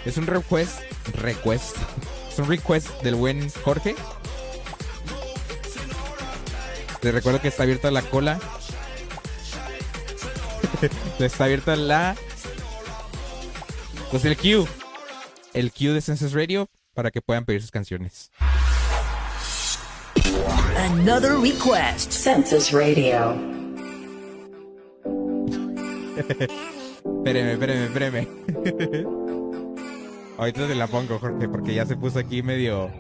Es un request. Request. Es un request del buen Jorge. Te recuerdo que está abierta la cola. está abierta la. Pues el queue. El queue de Census Radio para que puedan pedir sus canciones. Another request. Census Radio. espéreme, espéreme, espéreme. Ahorita te la pongo, Jorge, porque ya se puso aquí medio.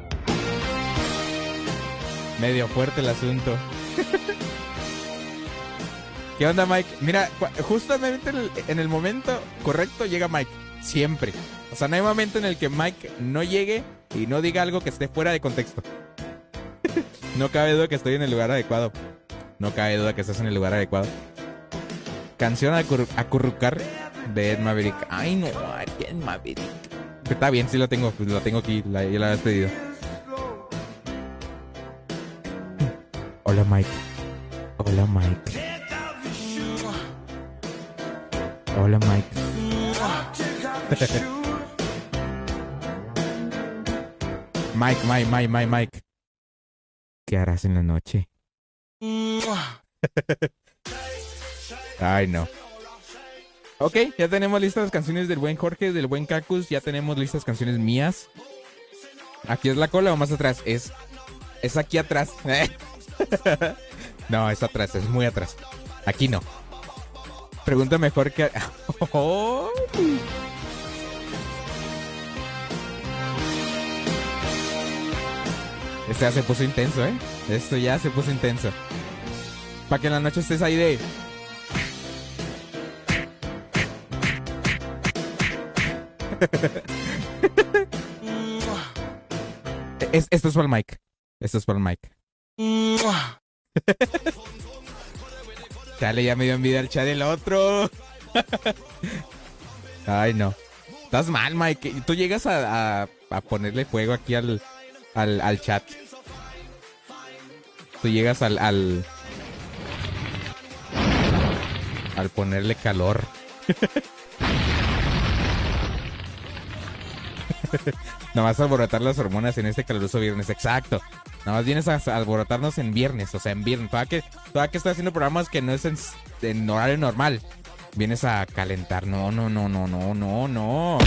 medio fuerte el asunto. ¿Qué onda, Mike? Mira, justamente en el, en el momento correcto llega Mike. Siempre. O sea, no hay momento en el que Mike no llegue y no diga algo que esté fuera de contexto. no cabe duda que estoy en el lugar adecuado. No cabe duda que estás en el lugar adecuado. Canción a acurru- acurrucar de Ed Maverick. Ay, no, Ed Maverick. Está bien, sí lo tengo, pues lo tengo aquí, la, ya la habías pedido. Hola Mike. Hola Mike. Hola Mike. Mike, Mike, Mike, Mike, Mike. ¿Qué harás en la noche? Ay, no. Ok, ya tenemos listas las canciones del buen Jorge, del buen Cacus. Ya tenemos listas canciones mías. ¿Aquí es la cola o más atrás? Es, es aquí atrás. no, es atrás, es muy atrás. Aquí no. Pregunta mejor que... Oh. Este ya se puso intenso, ¿eh? Esto ya se puso intenso. Para que en la noche estés ahí de... Es- esto es para el mic. Esto es para el mic. Chale, ya me dio envidia el chat del otro. Ay, no. Estás mal, Mike. Tú llegas a, a- ponerle fuego aquí al, al, al chat. Tú llegas al, al. Al ponerle calor. Nada más alborotar las hormonas en este caluroso viernes. Exacto. Nada más vienes a alborotarnos en viernes. O sea, en viernes. Todavía que, todavía que estoy haciendo programas que no es en, horario normal. Vienes a calentar. No, no, no, no, no, no, no.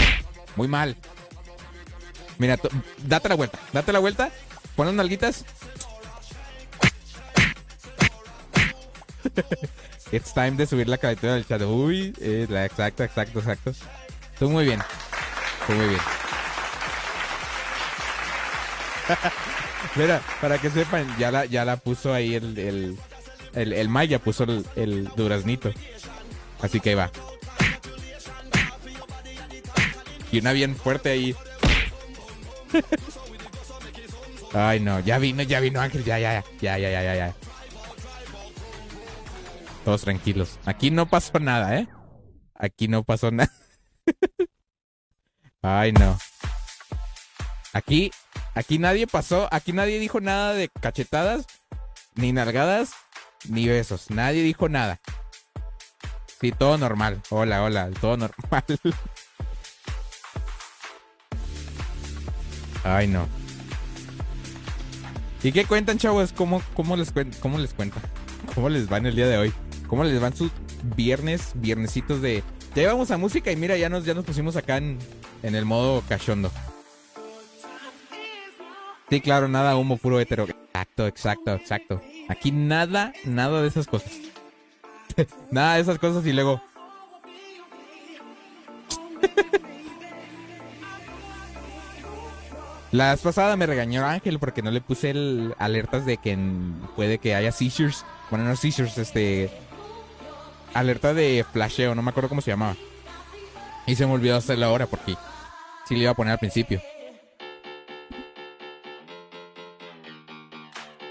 Muy mal. Mira, date la vuelta. Date la vuelta. Pon las nalguitas. It's time de subir la calentura del chat. Uy, eh, exacto, exacto, exacto. Tú muy bien. Muy bien. Mira, para que sepan, ya la, ya la puso ahí el, el, el, el Mike, ya puso el, el duraznito. Así que ahí va. Y una bien fuerte ahí. Ay, no, ya vino, ya vino Ángel, ya, ya, ya, ya, ya, ya, ya. Todos tranquilos. Aquí no pasó nada, ¿eh? Aquí no pasó nada. Ay, no. Aquí, aquí nadie pasó, aquí nadie dijo nada de cachetadas, ni nalgadas, ni besos. Nadie dijo nada. Sí, todo normal. Hola, hola, todo normal. Ay, no. ¿Y qué cuentan, chavos? ¿Cómo, cómo les cuen- cómo les cuenta? ¿Cómo les va en el día de hoy? ¿Cómo les va en su viernes, viernesitos de... Ya llevamos a música y mira, ya nos, ya nos pusimos acá en el modo cachondo. Sí, claro, nada humo puro hetero. Exacto, exacto, exacto. Aquí nada, nada de esas cosas. nada de esas cosas y luego... La vez pasada me regañó Ángel porque no le puse el alertas de que puede que haya seizures. Bueno, no seizures, este. Alerta de flasheo, no me acuerdo cómo se llamaba. Y se me olvidó hacerla ahora porque sí le iba a poner al principio.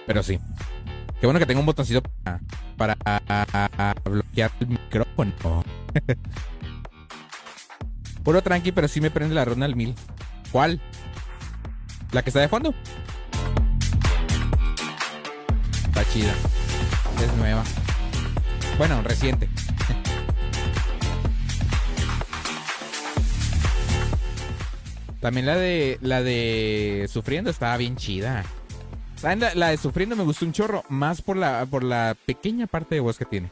Pero sí. Qué bueno que tengo un botoncito para, para bloquear el micrófono. Puro tranqui, pero sí me prende la ronda al mil. ¿Cuál? ¿La que está de fondo? Está chida. Es nueva. Bueno, reciente. También la de la de Sufriendo estaba bien chida. La, la de Sufriendo me gustó un chorro, más por la por la pequeña parte de voz que tiene.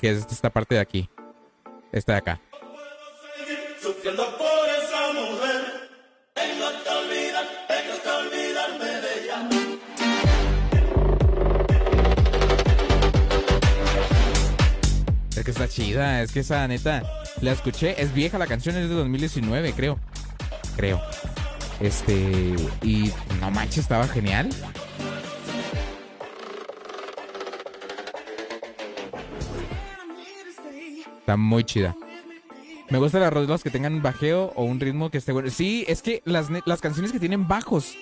Que es esta parte de aquí. Esta de acá. Es que está chida, es que esa neta la escuché, es vieja la canción, es de 2019, creo. Creo. Este, y no manches, estaba genial. Está muy chida. Me gustan las rolas que tengan bajeo o un ritmo que esté bueno. Sí, es que las, las canciones que tienen bajos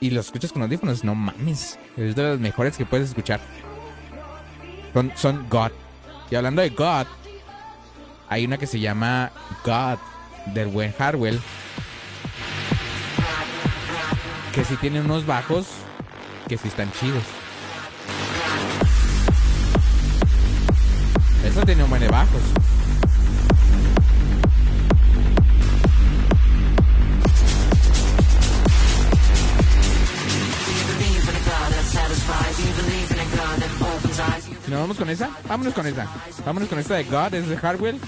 y los escuchas con audífonos, no mames. Es de las mejores que puedes escuchar. Son, son God. Y hablando de God, hay una que se llama God del buen Harwell. Que sí tiene unos bajos que sí están chidos. Eso tiene un buen de bajos. ¿Nos vamos con esa? Vámonos con esa. Vámonos con esta de God, es de Hardwell.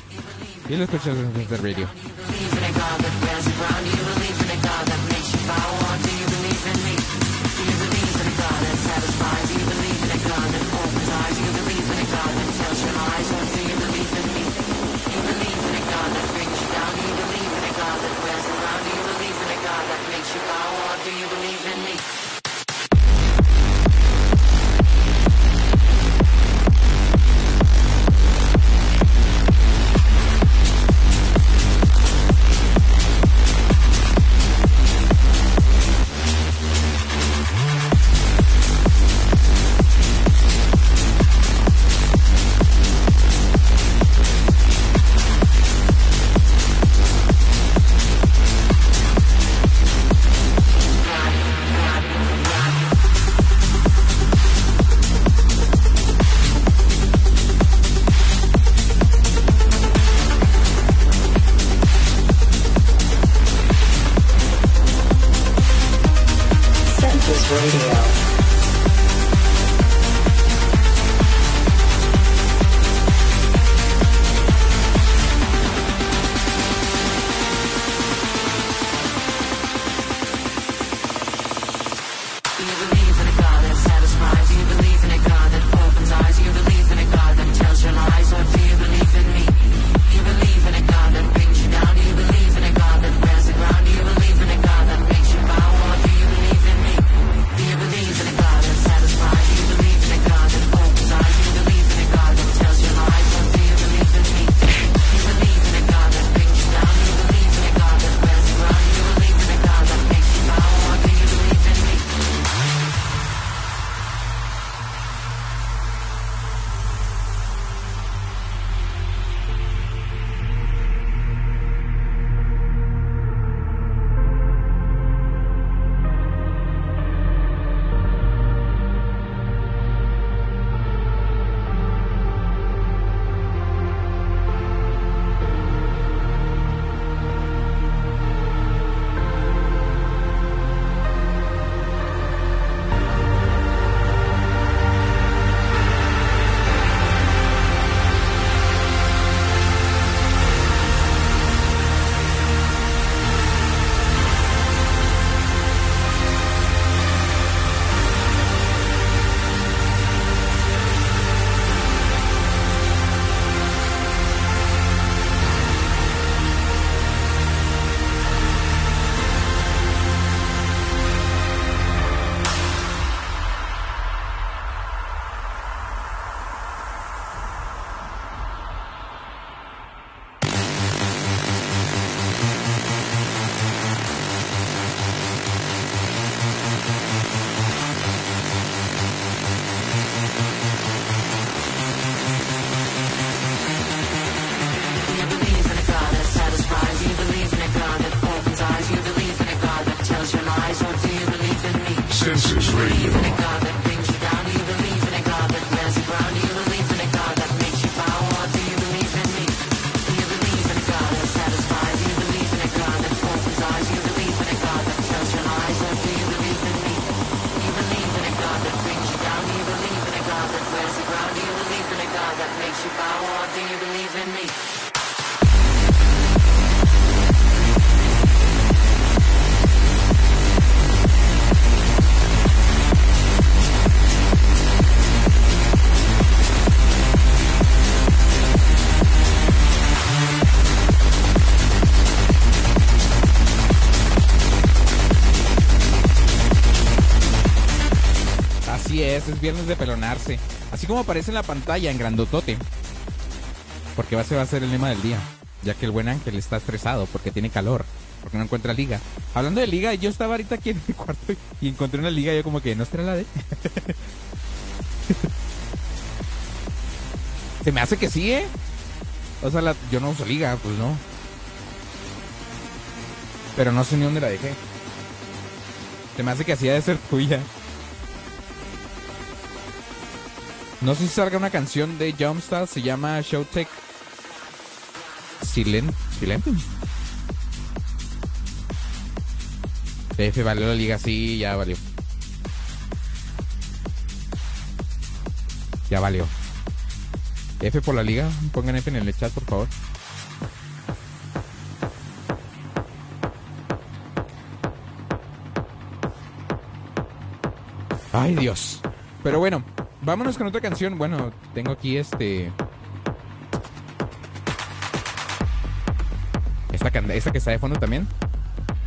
Y lo escuchas en the radio. Viernes de pelonarse. Así como aparece en la pantalla en grandotote. Porque ser, va a ser el lema del día. Ya que el buen ángel está estresado porque tiene calor. Porque no encuentra liga. Hablando de liga, yo estaba ahorita aquí en mi cuarto y encontré una liga. Yo como que no la de. Se me hace que sí, ¿eh? O sea, yo no uso liga, pues no. Pero no sé ni dónde la dejé. Se me hace que así ha de ser tuya. No sé si salga una canción de Jumpstart, se llama Showtech Silent. Silentum. F valió la liga, sí, ya valió. Ya valió. F por la liga, pongan F en el chat, por favor. Ay, Dios. Pero bueno, vámonos con otra canción. Bueno, tengo aquí este. Esta, esta que está de fondo también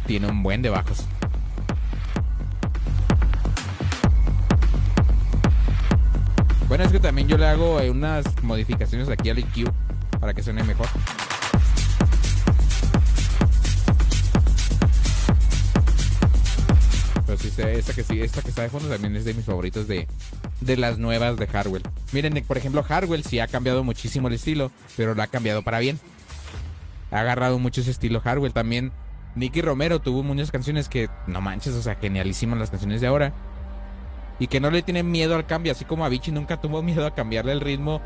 tiene un buen de bajos. Bueno, es que también yo le hago eh, unas modificaciones aquí al EQ para que suene mejor. Pero sí, esta que sí, esta que está de fondo también es de mis favoritos de, de las nuevas de Hardwell. Miren, por ejemplo, Hardwell sí ha cambiado muchísimo el estilo, pero lo ha cambiado para bien. Ha agarrado mucho ese estilo Hardwell. También Nicky Romero tuvo muchas canciones que, no manches, o sea, genialísimas las canciones de ahora. Y que no le tienen miedo al cambio, así como Avicii nunca tuvo miedo a cambiarle el ritmo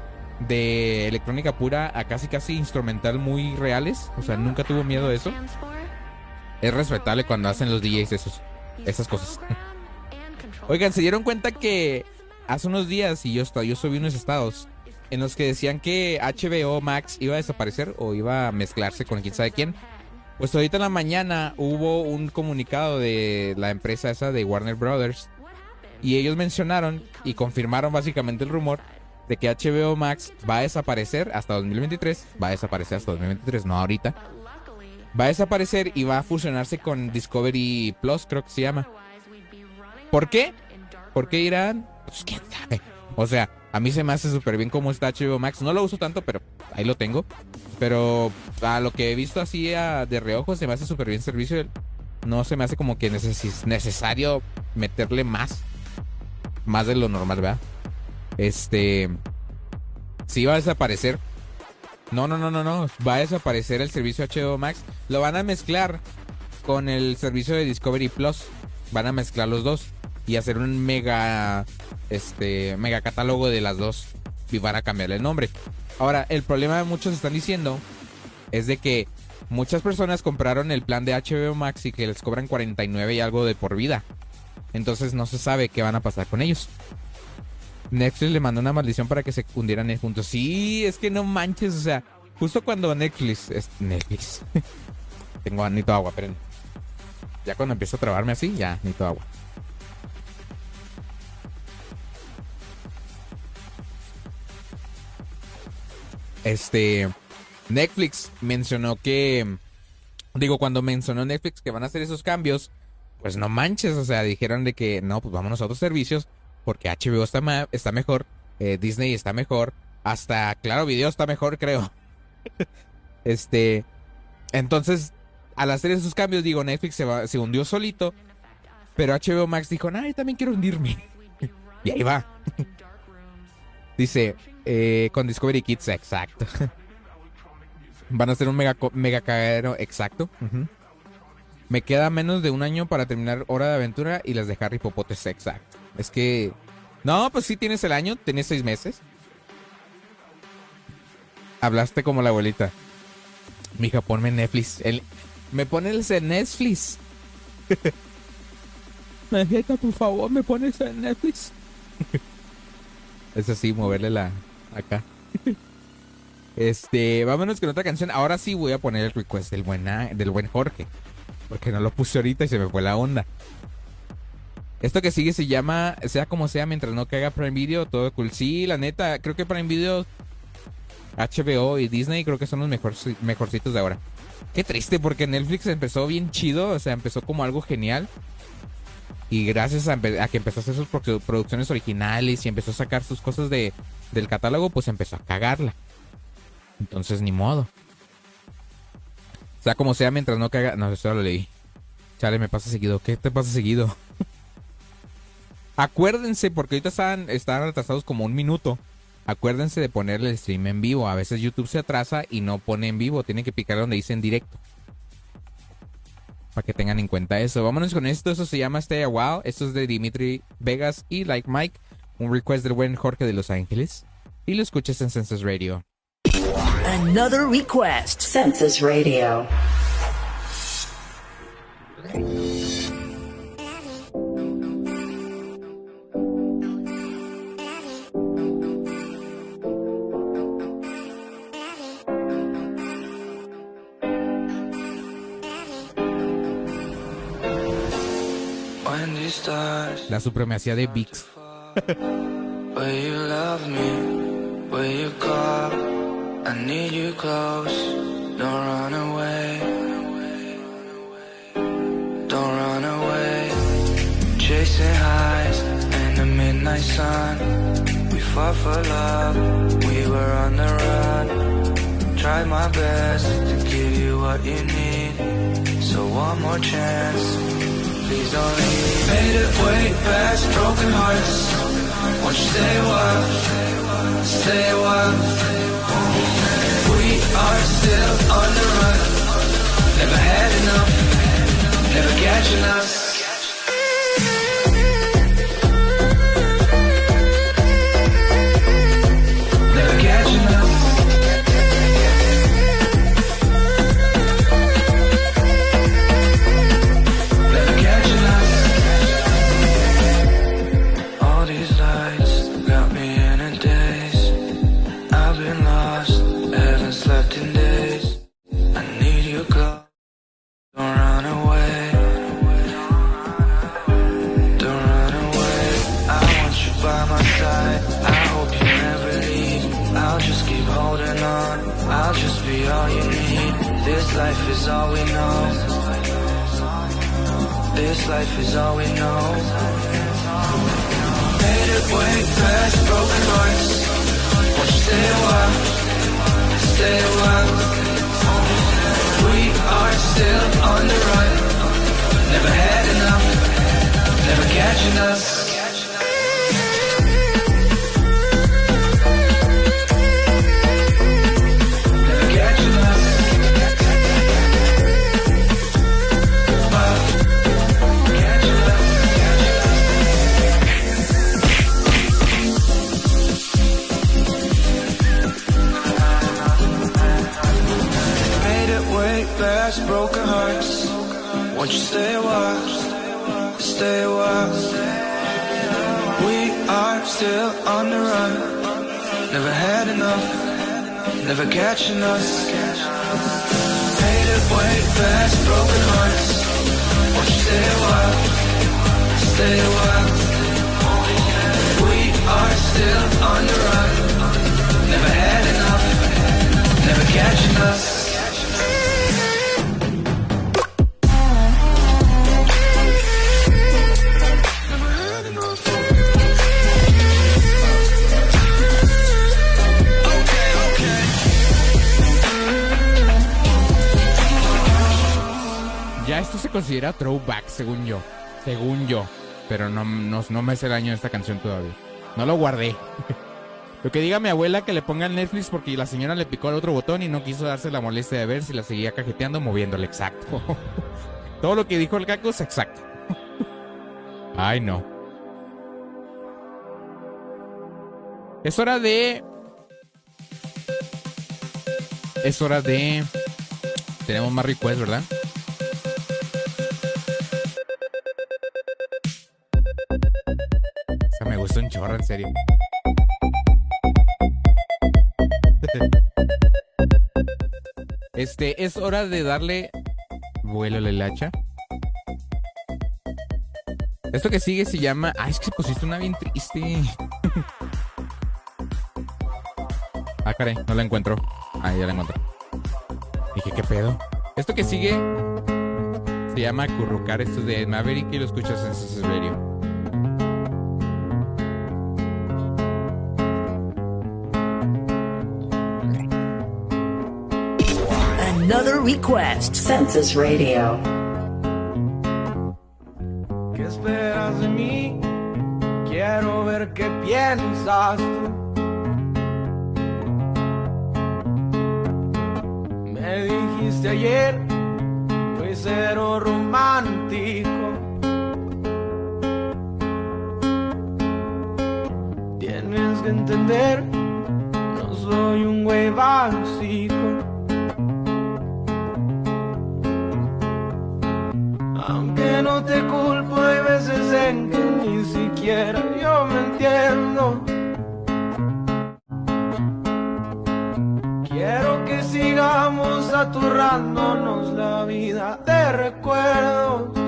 de electrónica pura a casi casi instrumental muy reales. O sea, nunca tuvo miedo de eso. Es respetable cuando hacen los DJs esos, esas cosas. Oigan, ¿se dieron cuenta que hace unos días, y yo, yo subí unos estados, en los que decían que HBO Max iba a desaparecer o iba a mezclarse con quién sabe quién? Pues ahorita en la mañana hubo un comunicado de la empresa esa de Warner Brothers y ellos mencionaron y confirmaron básicamente el rumor de que HBO Max va a desaparecer hasta 2023, va a desaparecer hasta 2023, no ahorita. Va a desaparecer y va a fusionarse con Discovery Plus, creo que se llama. ¿Por qué? ¿Por qué irán? Pues sabe. O sea, a mí se me hace súper bien cómo está HBO Max. No lo uso tanto, pero ahí lo tengo. Pero a lo que he visto así de reojo, se me hace súper bien servicio. No se me hace como que neces- necesario meterle más. Más de lo normal, ¿verdad? Este. Sí va a desaparecer. No, no, no, no, no. Va a desaparecer el servicio HBO Max. Lo van a mezclar con el servicio de Discovery Plus. Van a mezclar los dos y hacer un mega este mega catálogo de las dos y van a cambiarle el nombre. Ahora, el problema de muchos están diciendo es de que muchas personas compraron el plan de HBO Max y que les cobran 49 y algo de por vida. Entonces no se sabe qué van a pasar con ellos. Netflix le mandó una maldición para que se hundieran juntos. Sí, es que no manches, o sea, justo cuando Netflix es Netflix. Tengo necesito agua, esperen. Ya cuando empiezo a trabarme así, ya necesito agua. Este Netflix mencionó que digo cuando mencionó Netflix que van a hacer esos cambios, pues no manches, o sea, dijeron de que no, pues vámonos a otros servicios porque HBO está ma- está mejor, eh, Disney está mejor, hasta Claro Video está mejor, creo. este, entonces al hacer esos cambios, digo, Netflix se, va- se hundió solito, pero HBO Max dijo, no, yo también quiero hundirme. y ahí va. Dice, eh, con Discovery Kids, exacto. Van a ser un mega, mega cagadero, exacto. Me queda menos de un año para terminar Hora de Aventura y las de Harry Popotes, exacto. Es que... No, pues sí tienes el año, tienes seis meses. Hablaste como la abuelita. Mija, ponme Netflix. El- Me pones en Netflix. Por favor, me pones en Netflix. Es así, moverle la acá. Este, vámonos con otra canción. Ahora sí voy a poner el request del buen, del buen Jorge. Porque no lo puse ahorita y se me fue la onda. Esto que sigue se llama, sea como sea, mientras no caiga Prime Video, todo cool. Sí, la neta, creo que Prime Video, HBO y Disney creo que son los mejor, mejorcitos de ahora. Qué triste porque Netflix empezó bien chido, o sea, empezó como algo genial. Y gracias a, que empezó a hacer sus produ- producciones originales y empezó a sacar sus cosas de, del catálogo, pues empezó a cagarla. Entonces, ni modo. O sea, como sea, mientras no caga... No, eso lo leí. Chale, me pasa seguido. ¿Qué te pasa seguido? Acuérdense, porque ahorita están, están atrasados como un minuto. Acuérdense de ponerle el stream en vivo. A veces YouTube se atrasa y no pone en vivo. Tienen que picar donde dice en directo. Para que tengan en cuenta eso. Vámonos con esto. Eso se llama Stay a While. Esto es de Dimitri Vegas y Like Mike. Un request del buen Jorge de Los Ángeles. Y lo escuchas en Census Radio. Another request. Census Radio. away. Don't run away. Chasing highs in the midnight sun. We fought for love. We were on the run. Tried my best to give you what you need. So one more chance. Please don't leave. Made it way past broken hearts. Won't you stay a while? Stay a while. We are still on the run. Never had enough. Never catching us. Life is all we know. This life is all we know. Made it way past broken hearts. Stay a while? Stay a while. We are still on the run. Never had enough. Never catching us. Won't you stay a while? Stay a while. We are still on the run. Never had enough. Never catching us. Made it way past broken hearts. Won't you stay a while? Stay a while. We are considera throwback, según yo. Según yo. Pero no, no, no me sé el año de esta canción todavía. No lo guardé. Lo que diga mi abuela que le ponga en Netflix porque la señora le picó al otro botón y no quiso darse la molestia de ver si la seguía cajeteando moviéndole. Exacto. Todo lo que dijo el caco es exacto. Ay, no. Es hora de... Es hora de... Tenemos más requests, ¿verdad? Gusta un chorro, en serio. Este, es hora de darle vuelo la hacha. Esto que sigue se llama. Ay, es que pusiste una bien triste. ah, caray, no la encuentro. Ah, ya la encontré. Dije, ¿qué pedo? Esto que sigue se llama Currucar. Esto es de Maverick y lo escuchas en Senses Radio. Another request. Census Radio. ¿Qué esperas de mí? Quiero ver qué piensas tú. Me dijiste ayer, soy cero romántico. Tienes que entender, no soy un güey básico. No te culpo, hay veces en que ni siquiera yo me entiendo. Quiero que sigamos aturrándonos la vida de recuerdos.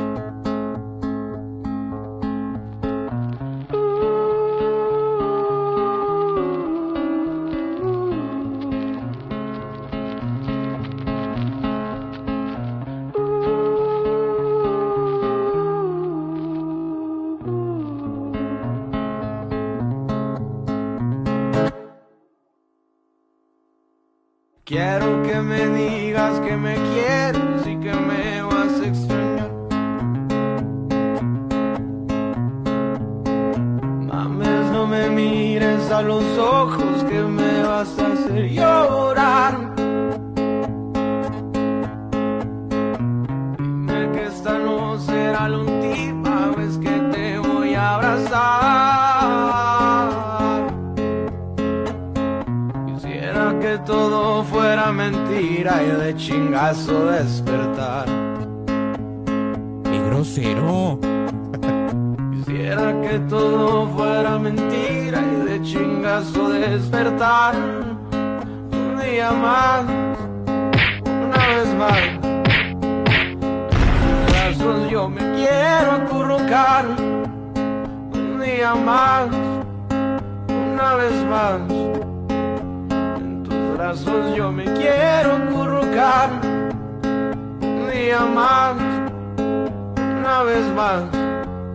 Quiero que me digas que me quieres y que me vas a extrañar. Mames, no me mires a los ojos que me vas a hacer llorar. Mentira y de chingazo despertar. ¡Qué grosero! Quisiera que todo fuera mentira y de chingazo despertar. Un día más, una vez más. En brazos yo me quiero acurrucar. Un día más, una vez más. Brazos yo me quiero acurrucar. Un día más, una vez más.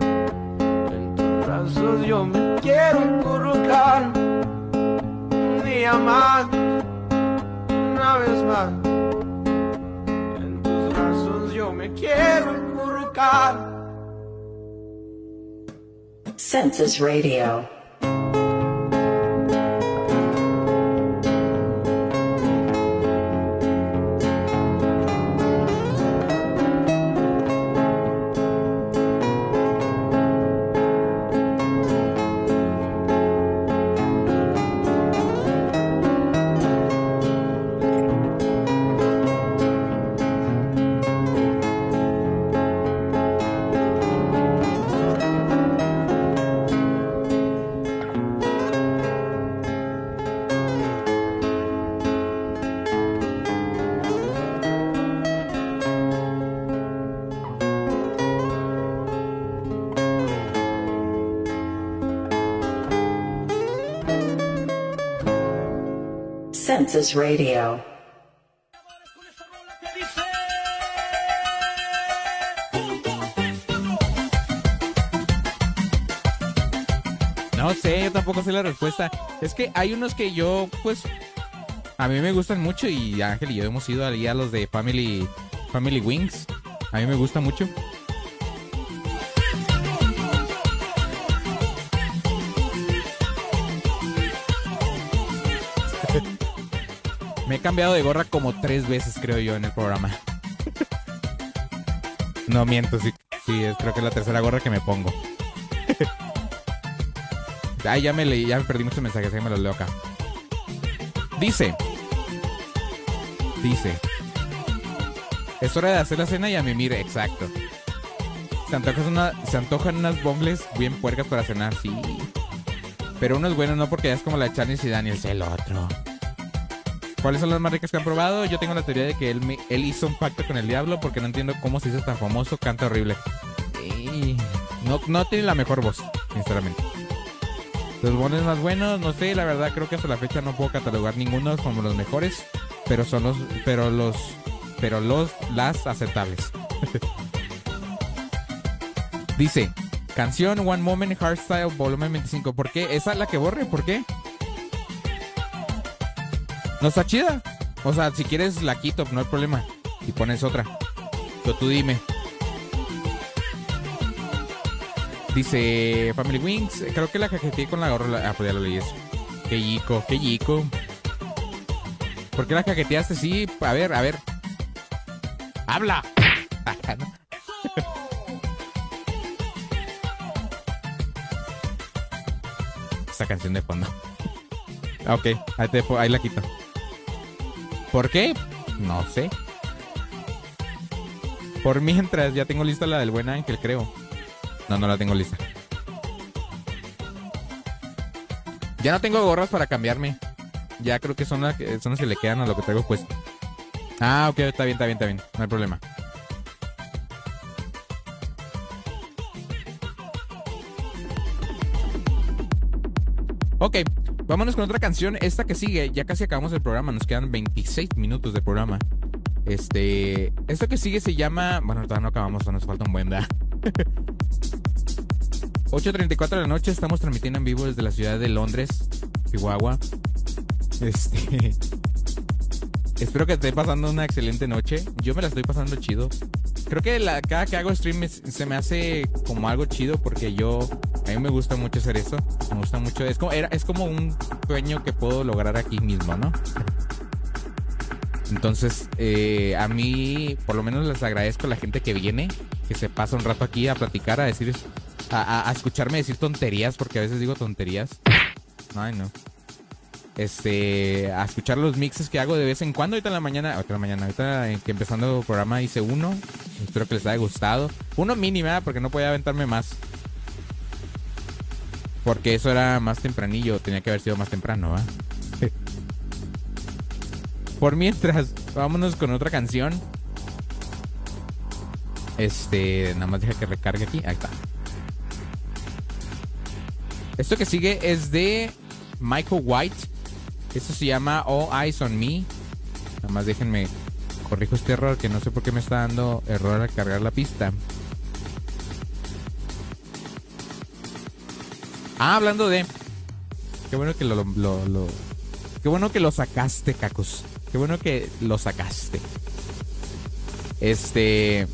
En tus brazos yo me quiero acurrucar. Un día más, una vez más. En tus brazos yo me quiero acurrucar. Census Radio. Radio. No sé, yo tampoco sé la respuesta. Es que hay unos que yo, pues, a mí me gustan mucho y Ángel y yo hemos ido ahí a los de Family, Family Wings. A mí me gusta mucho. He cambiado de gorra como tres veces, creo yo, en el programa. No miento, sí, sí, es, creo que es la tercera gorra que me pongo. Ay, ya me leí, ya me perdí muchos mensajes, ya me los leo acá. Dice. Dice. Es hora de hacer la cena y a mimir, exacto. Se antojan, se antojan unas bombles bien puercas para cenar, sí. Pero uno es bueno, no porque ya es como la de Charles y Daniels, el otro. ¿Cuáles son las más ricas que han probado? Yo tengo la teoría de que él, me- él hizo un pacto con el diablo porque no entiendo cómo se hizo tan famoso, canta horrible. Y no, no tiene la mejor voz, sinceramente. Los bones más buenos, no sé, la verdad creo que hasta la fecha no puedo catalogar ninguno como los mejores, pero son los, pero los, pero los, las aceptables. Dice, canción One Moment Hardstyle volumen 25. ¿Por qué? ¿Esa es la que borre? ¿Por qué? No está chida. O sea, si quieres la quito, no hay problema. Y pones otra. Pero tú dime. Dice Family Wings, creo que la cajeteé con la gorra. Ah, pues ya lo leí eso. Qué yico, qué yico. ¿Por qué la cajeteaste? Sí, a ver, a ver. ¡Habla! Esta canción de fondo. Ah, Ok, ahí, te- ahí la quito. ¿Por qué? No sé. Por mientras, ya tengo lista la del buen ángel, creo. No, no la tengo lista. Ya no tengo gorras para cambiarme. Ya creo que son las que, son las que le quedan a lo que traigo puesto. Ah, ok, está bien, está bien, está bien. No hay problema. Ok, vámonos con otra canción. Esta que sigue, ya casi acabamos el programa. Nos quedan 26 minutos de programa. Este, esto que sigue se llama. Bueno, todavía no acabamos, nos falta un buen da. 8.34 de la noche, estamos transmitiendo en vivo desde la ciudad de Londres, Chihuahua. Este. Espero que esté pasando una excelente noche. Yo me la estoy pasando chido. Creo que la, cada que hago stream es- se me hace como algo chido porque yo. A mí me gusta mucho hacer eso. Me gusta mucho. Es como, era, es como un sueño que puedo lograr aquí mismo, ¿no? Entonces, eh, a mí, por lo menos les agradezco a la gente que viene, que se pasa un rato aquí a platicar, a decir, a, a- a escucharme decir tonterías, porque a veces digo tonterías. Ay, no. Este, a escuchar los mixes que hago de vez en cuando. Ahorita en la mañana, ahorita en la mañana, ahorita que empezando el programa hice uno. Espero que les haya gustado. Uno mínimo, ¿verdad? porque no podía aventarme más. Porque eso era más tempranillo, tenía que haber sido más temprano, ¿va? Por mientras, vámonos con otra canción. Este, nada más deja que recargue aquí. Ahí está. Esto que sigue es de Michael White. Esto se llama All Eyes on Me. Nada más déjenme corrijo este error que no sé por qué me está dando error al cargar la pista. Ah, hablando de. Qué bueno que lo, Qué bueno que lo sacaste, Cacos. Qué bueno que lo sacaste. Este.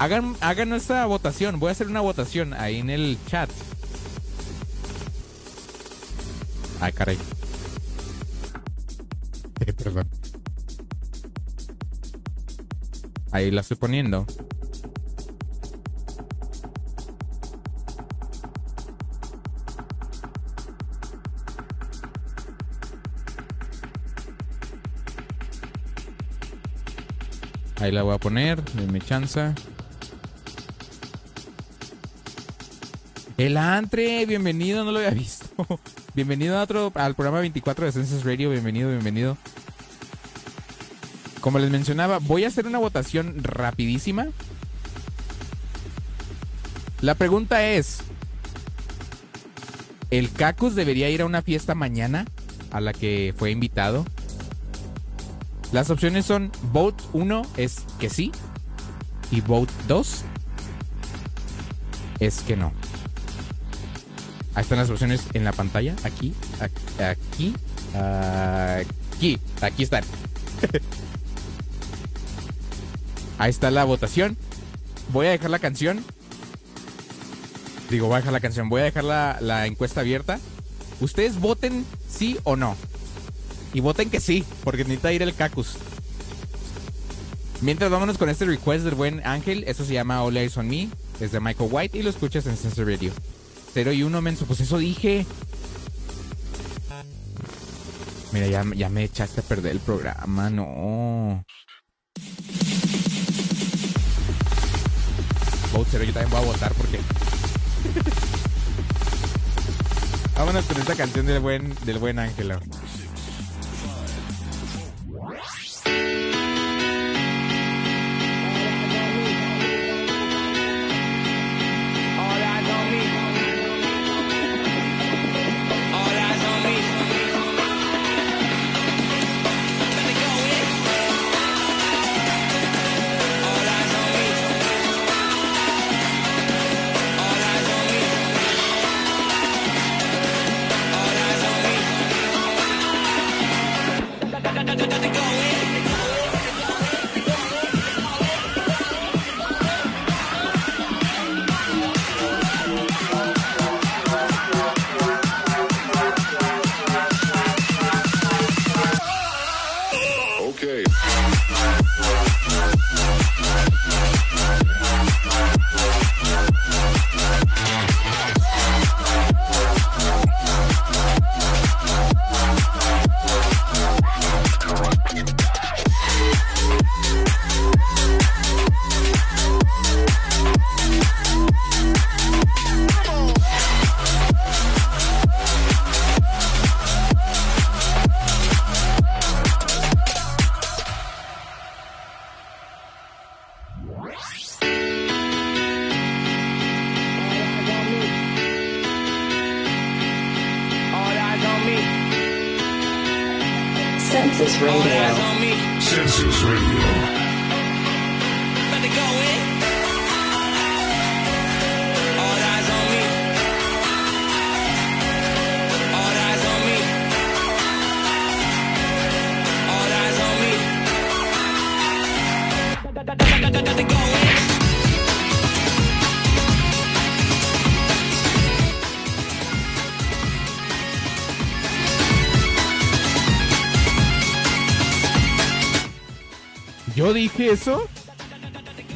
Hagan, hagan esta votación. Voy a hacer una votación ahí en el chat. Ay, caray. Ahí la estoy poniendo. Ahí la voy a poner, denme chanza. El Antre, bienvenido, no lo había visto. Bienvenido a otro, al programa 24 de Census Radio, bienvenido, bienvenido. Como les mencionaba, voy a hacer una votación rapidísima. La pregunta es, ¿el Cacus debería ir a una fiesta mañana a la que fue invitado? Las opciones son vote 1 es que sí y vote 2 es que no. Ahí están las opciones en la pantalla. Aquí, ac- aquí, aquí, aquí están. Ahí está la votación. Voy a dejar la canción. Digo, voy a dejar la canción. Voy a dejar la, encuesta abierta. Ustedes voten sí o no. Y voten que sí, porque necesita ir el cacus. Mientras vámonos con este request del buen Ángel. Eso se llama All Eyes on Me. Es de Michael White y lo escuchas en Sensor Radio. 0 y 1, menso. Pues eso dije. Mira, ya, ya me echaste a perder el programa. No. Vote 0, yo también voy a votar porque. Vámonos con esta canción del buen, del buen Ángelo.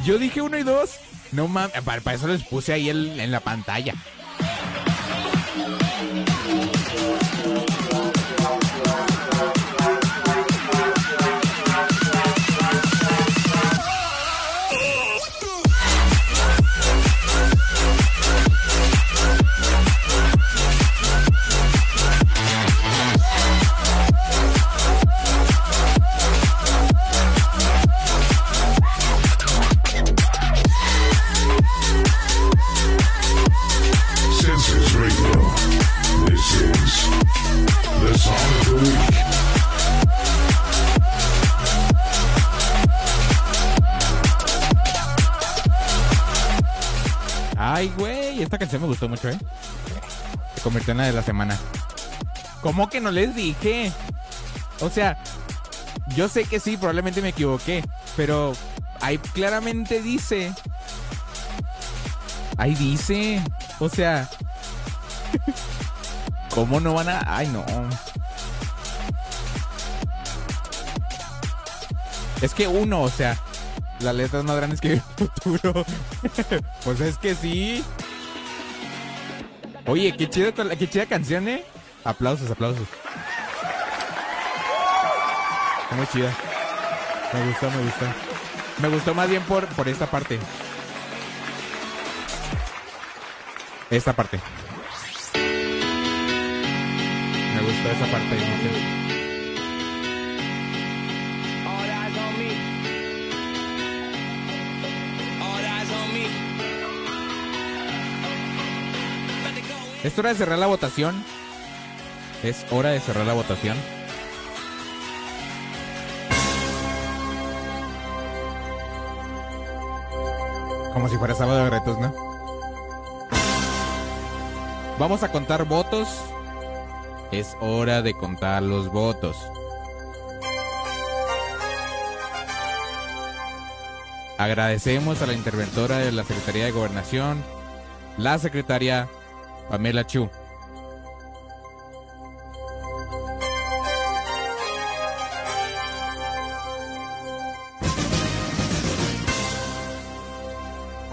Yo dije uno y dos. No mames, para, para eso les puse ahí el- en la pantalla. De la semana. ¿Cómo que no les dije? O sea, yo sé que sí, probablemente me equivoqué, pero ahí claramente dice. Ahí dice. O sea, ¿cómo no van a.? Ay, no. Es que uno, o sea, las letras más grandes que el futuro. pues es que sí. Oye, qué chido, qué chida canción, ¿eh? Aplausos, aplausos. Muy chida. Me gustó, me gustó. Me gustó más bien por, por esta parte. Esta parte. Me gustó esa parte Es hora de cerrar la votación. Es hora de cerrar la votación. Como si fuera sábado de retos, ¿no? Vamos a contar votos. Es hora de contar los votos. Agradecemos a la interventora de la Secretaría de Gobernación, la secretaria Pamela Chu.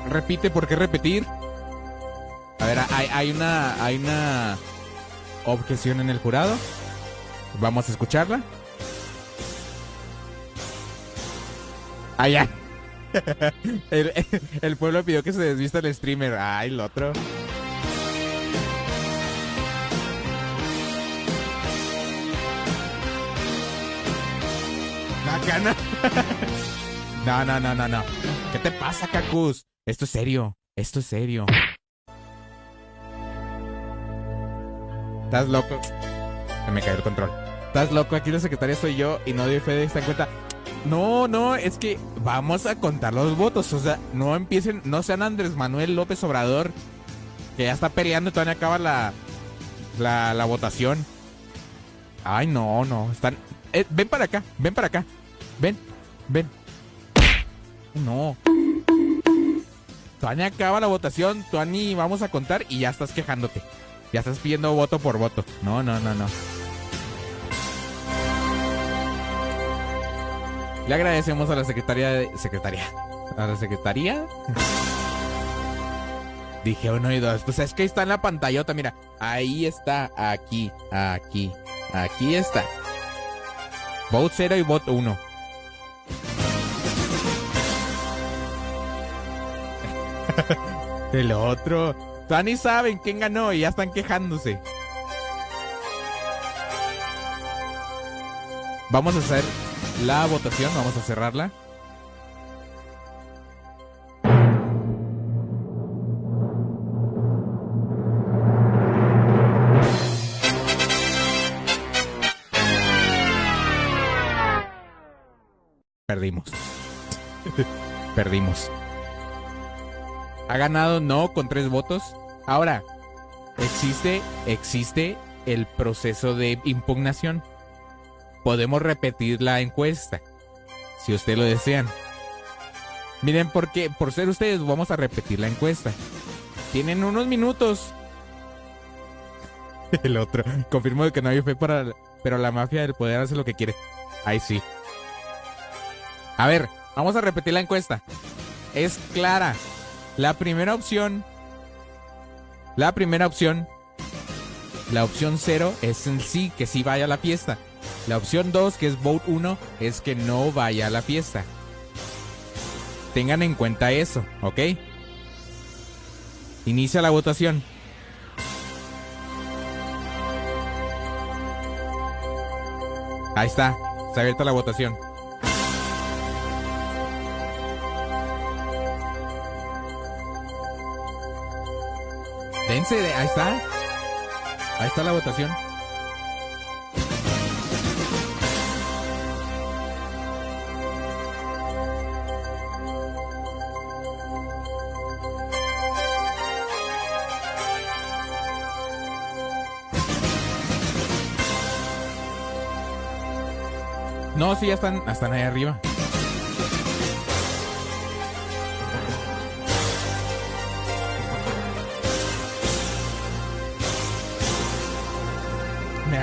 Repite, ¿por qué repetir? A ver, hay, hay una hay una objeción en el jurado. Vamos a escucharla. Ya. el, el pueblo pidió que se desvista el streamer. Ay, el otro. Bacana. No, no, no, no, no. ¿Qué te pasa, Cacus? Esto es serio. Esto es serio. Estás loco. Me cayó el control. Estás loco, aquí la secretaria soy yo y no doy fe de esta cuenta. No, no, es que vamos a contar los votos. O sea, no empiecen, no sean Andrés Manuel López Obrador, que ya está peleando y todavía acaba la, la, la votación. Ay, no, no, están... eh, ven para acá, ven para acá. Ven, ven. No. Todavía acaba la votación, Todavía vamos a contar y ya estás quejándote. Ya estás pidiendo voto por voto. No, no, no, no. Le agradecemos a la secretaria de... Secretaria. A la secretaría. Dije uno y dos. Pues es que está en la pantallota, mira. Ahí está. Aquí. Aquí. Aquí está. Vote 0 y vote 1. El otro. Todavía ni saben quién ganó y ya están quejándose. Vamos a hacer la votación, vamos a cerrarla. perdimos. perdimos. Ha ganado no con tres votos. Ahora, existe, existe el proceso de impugnación. Podemos repetir la encuesta, si usted lo desean. Miren, porque por ser ustedes vamos a repetir la encuesta. Tienen unos minutos. El otro. Confirmo que no hay fe para... Pero la mafia del poder hace lo que quiere. Ahí sí. A ver, vamos a repetir la encuesta. Es clara. La primera opción... La primera opción... La opción 0 es en sí, que sí vaya a la fiesta. La opción 2, que es vote 1, es que no vaya a la fiesta. Tengan en cuenta eso, ¿ok? Inicia la votación. Ahí está, está abierta la votación. Dense, de- ahí está. Ahí está la votación. No, sí, ya están, están ahí arriba.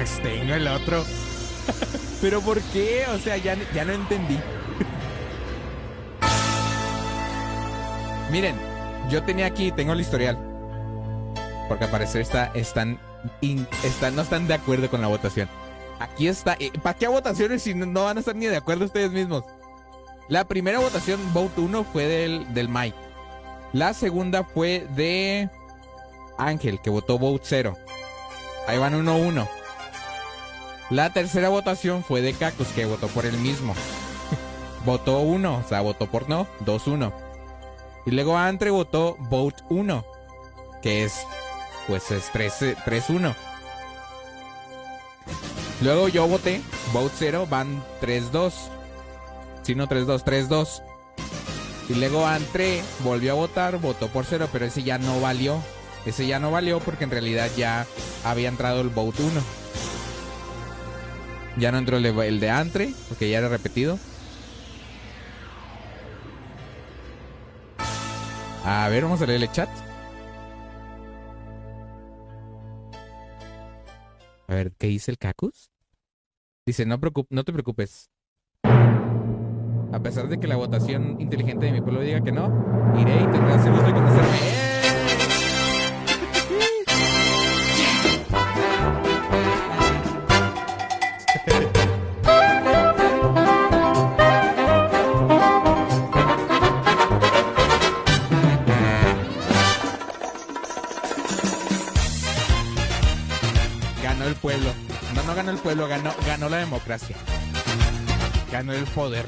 Me abstengo el otro. ¿Pero por qué? O sea, ya, no entendí. Miren, yo tenía aquí, tengo el historial. Porque al parecer está, están, están, no están de acuerdo con la votación. Aquí está. eh, ¿Para qué votaciones si no, no van a estar ni de acuerdo ustedes mismos? La primera votación, vote 1, fue del, del Mike. La segunda fue de Ángel, que votó vote 0. Ahí van 1-1. La tercera votación fue de Cactus, que votó por el mismo. votó 1, o sea, votó por no, 2-1. Y luego Andre votó vote 1, que es, pues es 3 3-1. Luego yo voté, vote 0, van 3-2. Si no 3-2, 3-2. Y luego Andre volvió a votar, votó por 0, pero ese ya no valió. Ese ya no valió porque en realidad ya había entrado el vote 1. Ya no entró el de, el de Andre, porque ya era repetido. A ver, vamos a leer el chat. A ver, ¿qué dice el Cacus? Dice, no, te preocupes. A pesar de que la votación inteligente de mi pueblo diga que no, iré y tendrás el gusto de conocerme. Ganó pueblo, ganó, ganó la democracia. Ganó el poder.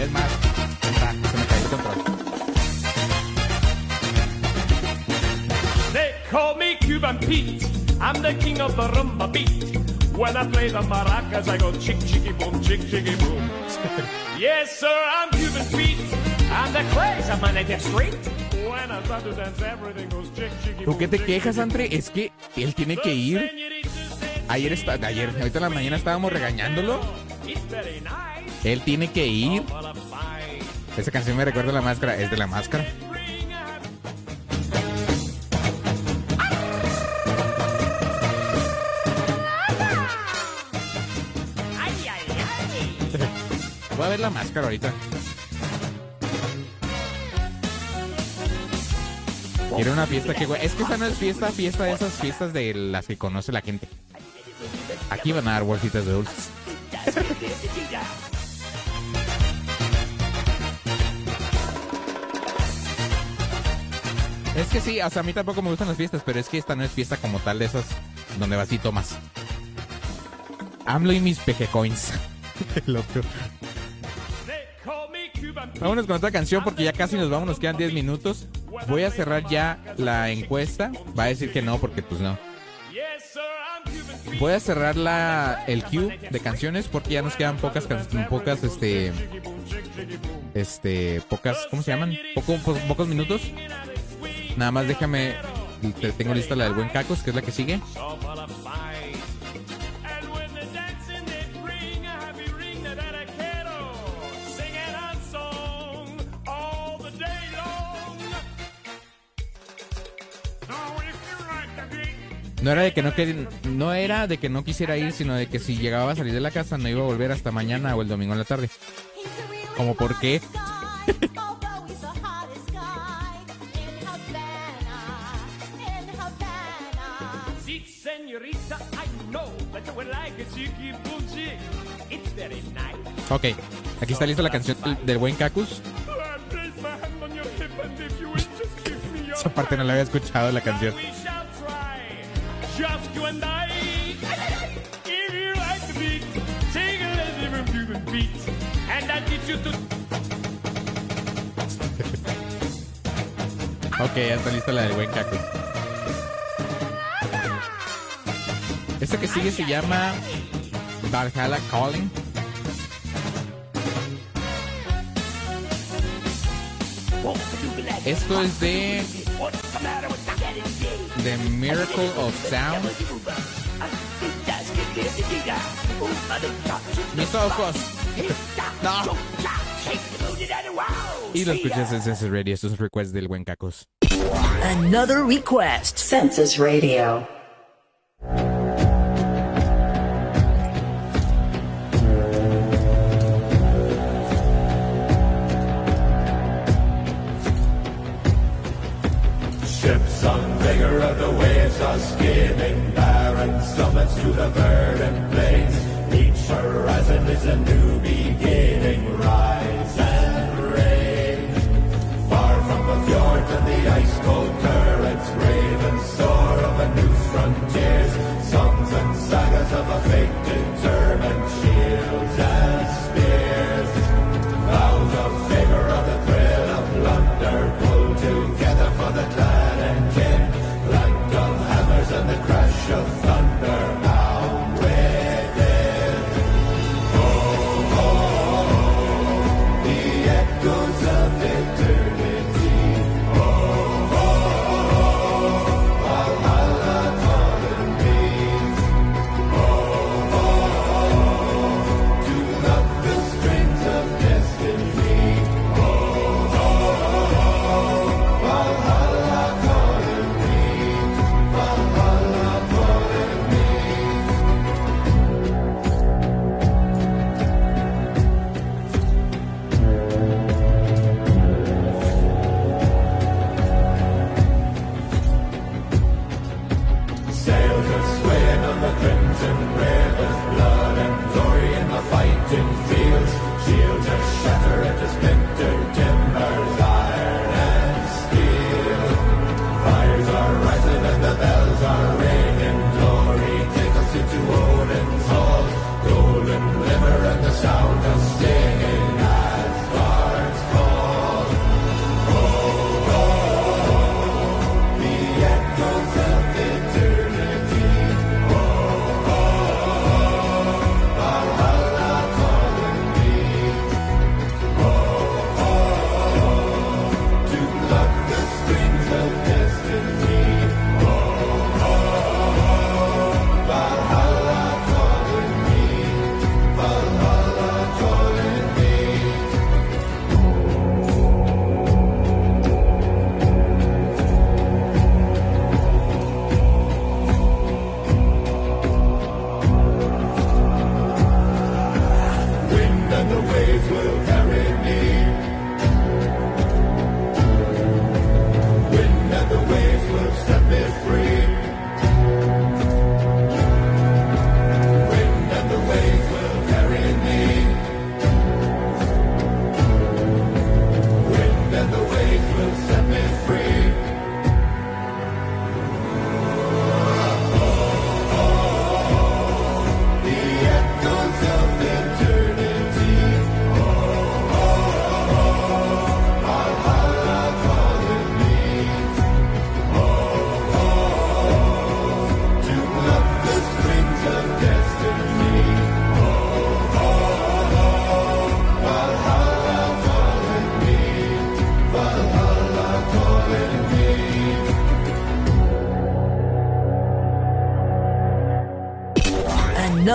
Es más, está, se me cayó el control. They call me Cuban Pete. I'm the king of the rumba beat. When I play the maracas, I go chick chicky boom, chick chicky boom. yes, sir, I'm Cuban Pete. I'm the crazy man at the street. ¿Tú qué te quejas, Andre? Es que él tiene que ir. Ayer está, ayer, ahorita en la mañana estábamos regañándolo. Él tiene que ir. Esa canción me recuerda a la máscara, es de la máscara. Voy a ver la máscara ahorita. Quiero una fiesta que. Es que esa no es fiesta, fiesta de esas fiestas de las que conoce la gente. Aquí van a dar bolsitas de dulces. Es que sí, o sea, a mí tampoco me gustan las fiestas, pero es que esta no es fiesta como tal de esas donde vas y tomas. AMLO y mis peje coins. El otro. They call me Cuban Pete. Vámonos con otra canción porque ya casi nos vamos, nos quedan 10 minutos. Voy a cerrar ya la encuesta. Va a decir que no porque pues no. Voy a cerrar la, el queue de canciones porque ya nos quedan pocas, pocas, este, este, pocas, ¿cómo se llaman? Poco, po- pocos minutos. Nada más déjame, te tengo lista la del buen Cacos, que es la que sigue. No era de que no quer- no era de que no quisiera ir, sino de que si llegaba a salir de la casa no iba a volver hasta mañana o el domingo en la tarde. Como por qué? Ok, aquí está lista la canción del, buen Cacus. Esa parte no la había escuchado la canción. We. Just you and I. If you like the beat, take a little bit human beat. And I teach you to Ok, ya está lista la del buen Cacus. Esta que sigue se llama Valhalla Calling. Esto es de The Miracle of Sound. Mis ojos. No. Y lo escuchas en Census Radio. Estos son requests del buen Cacos. Another request. Census Radio. Are skimming barren summits to the verdant plains. Each horizon is a new beginning. Rise and reign. Far from the fjords and the ice cold currents, brave and soar over new frontiers. Songs and sagas of a fate determined, shields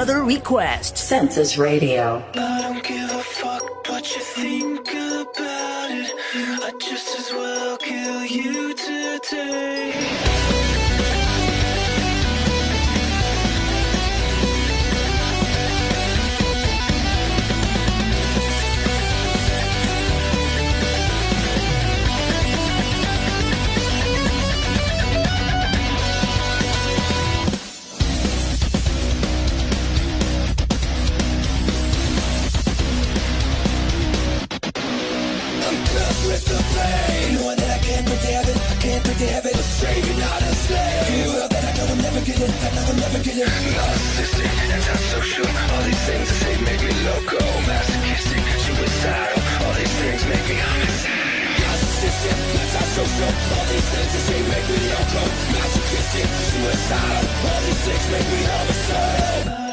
another request. Census Radio. I don't give a fuck what you think about it. I just as well kill you today. Get it, I know I'll never get. Narcissistic, antisocial, all these things I say make me loco. Masochistic, suicidal, all these things make me homicidal. Narcissistic, antisocial, all these things I say make me loco. Masochistic, suicidal, all these things make me homicidal.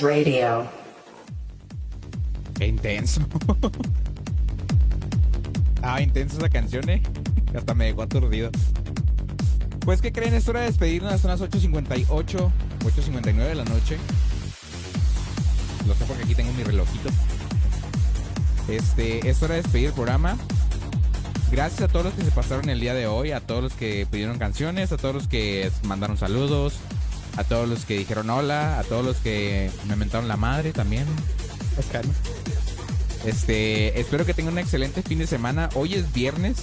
Radio. Qué intenso. ah, intenso esa canción, eh. Hasta me dejó aturdido. Pues, ¿qué creen? Es hora de despedirnos. Son las 8.58, 8.59 de la noche. Lo sé porque aquí tengo mi relojito. Este, es hora de despedir el programa. Gracias a todos los que se pasaron el día de hoy, a todos los que pidieron canciones, a todos los que mandaron saludos, a todos los que dijeron hola, a todos los que me mentaron la madre también. Este, espero que tengan un excelente fin de semana. Hoy es viernes.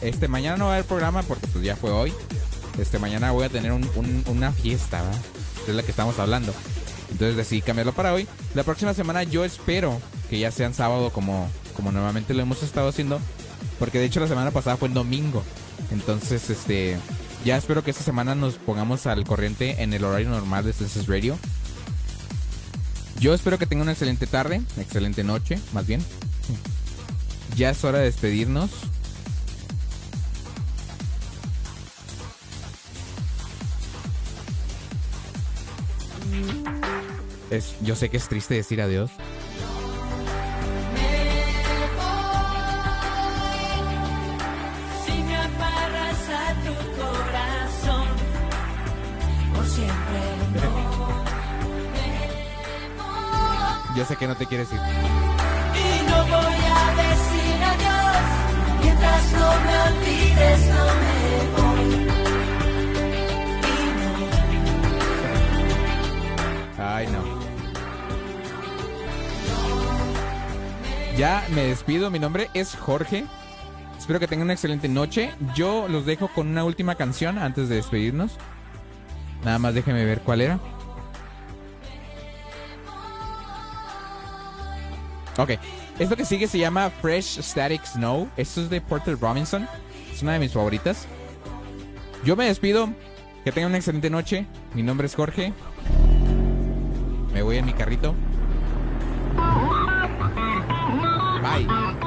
Este, mañana no va a haber programa porque pues ya fue hoy. Este, mañana voy a tener un- un- una fiesta, ¿verdad? Es la que estamos hablando. Entonces decidí cambiarlo para hoy. La próxima semana yo espero que ya sean sábado como, como normalmente lo hemos estado haciendo. Porque de hecho la semana pasada fue en domingo. Entonces, este, ya espero que esta semana nos pongamos al corriente en el horario normal de Census Radio. Yo espero que tengan una excelente tarde, excelente noche, más bien. Ya es hora de despedirnos. Es, yo sé que es triste decir adiós. Yo sé que no te quieres ir. Y no voy a decir adiós, mientras no me olvides, no me voy. Ay, no. Ya me despido. Mi nombre es Jorge. Espero que tengan una excelente noche. Yo los dejo con una última canción antes de despedirnos. Nada más déjenme ver cuál era. Ok. Esto que sigue se llama Fresh Static Snow. Esto es de Porter Robinson. Es una de mis favoritas. Yo me despido. Que tengan una excelente noche. Mi nombre es Jorge. Me voy en mi carrito. Bye.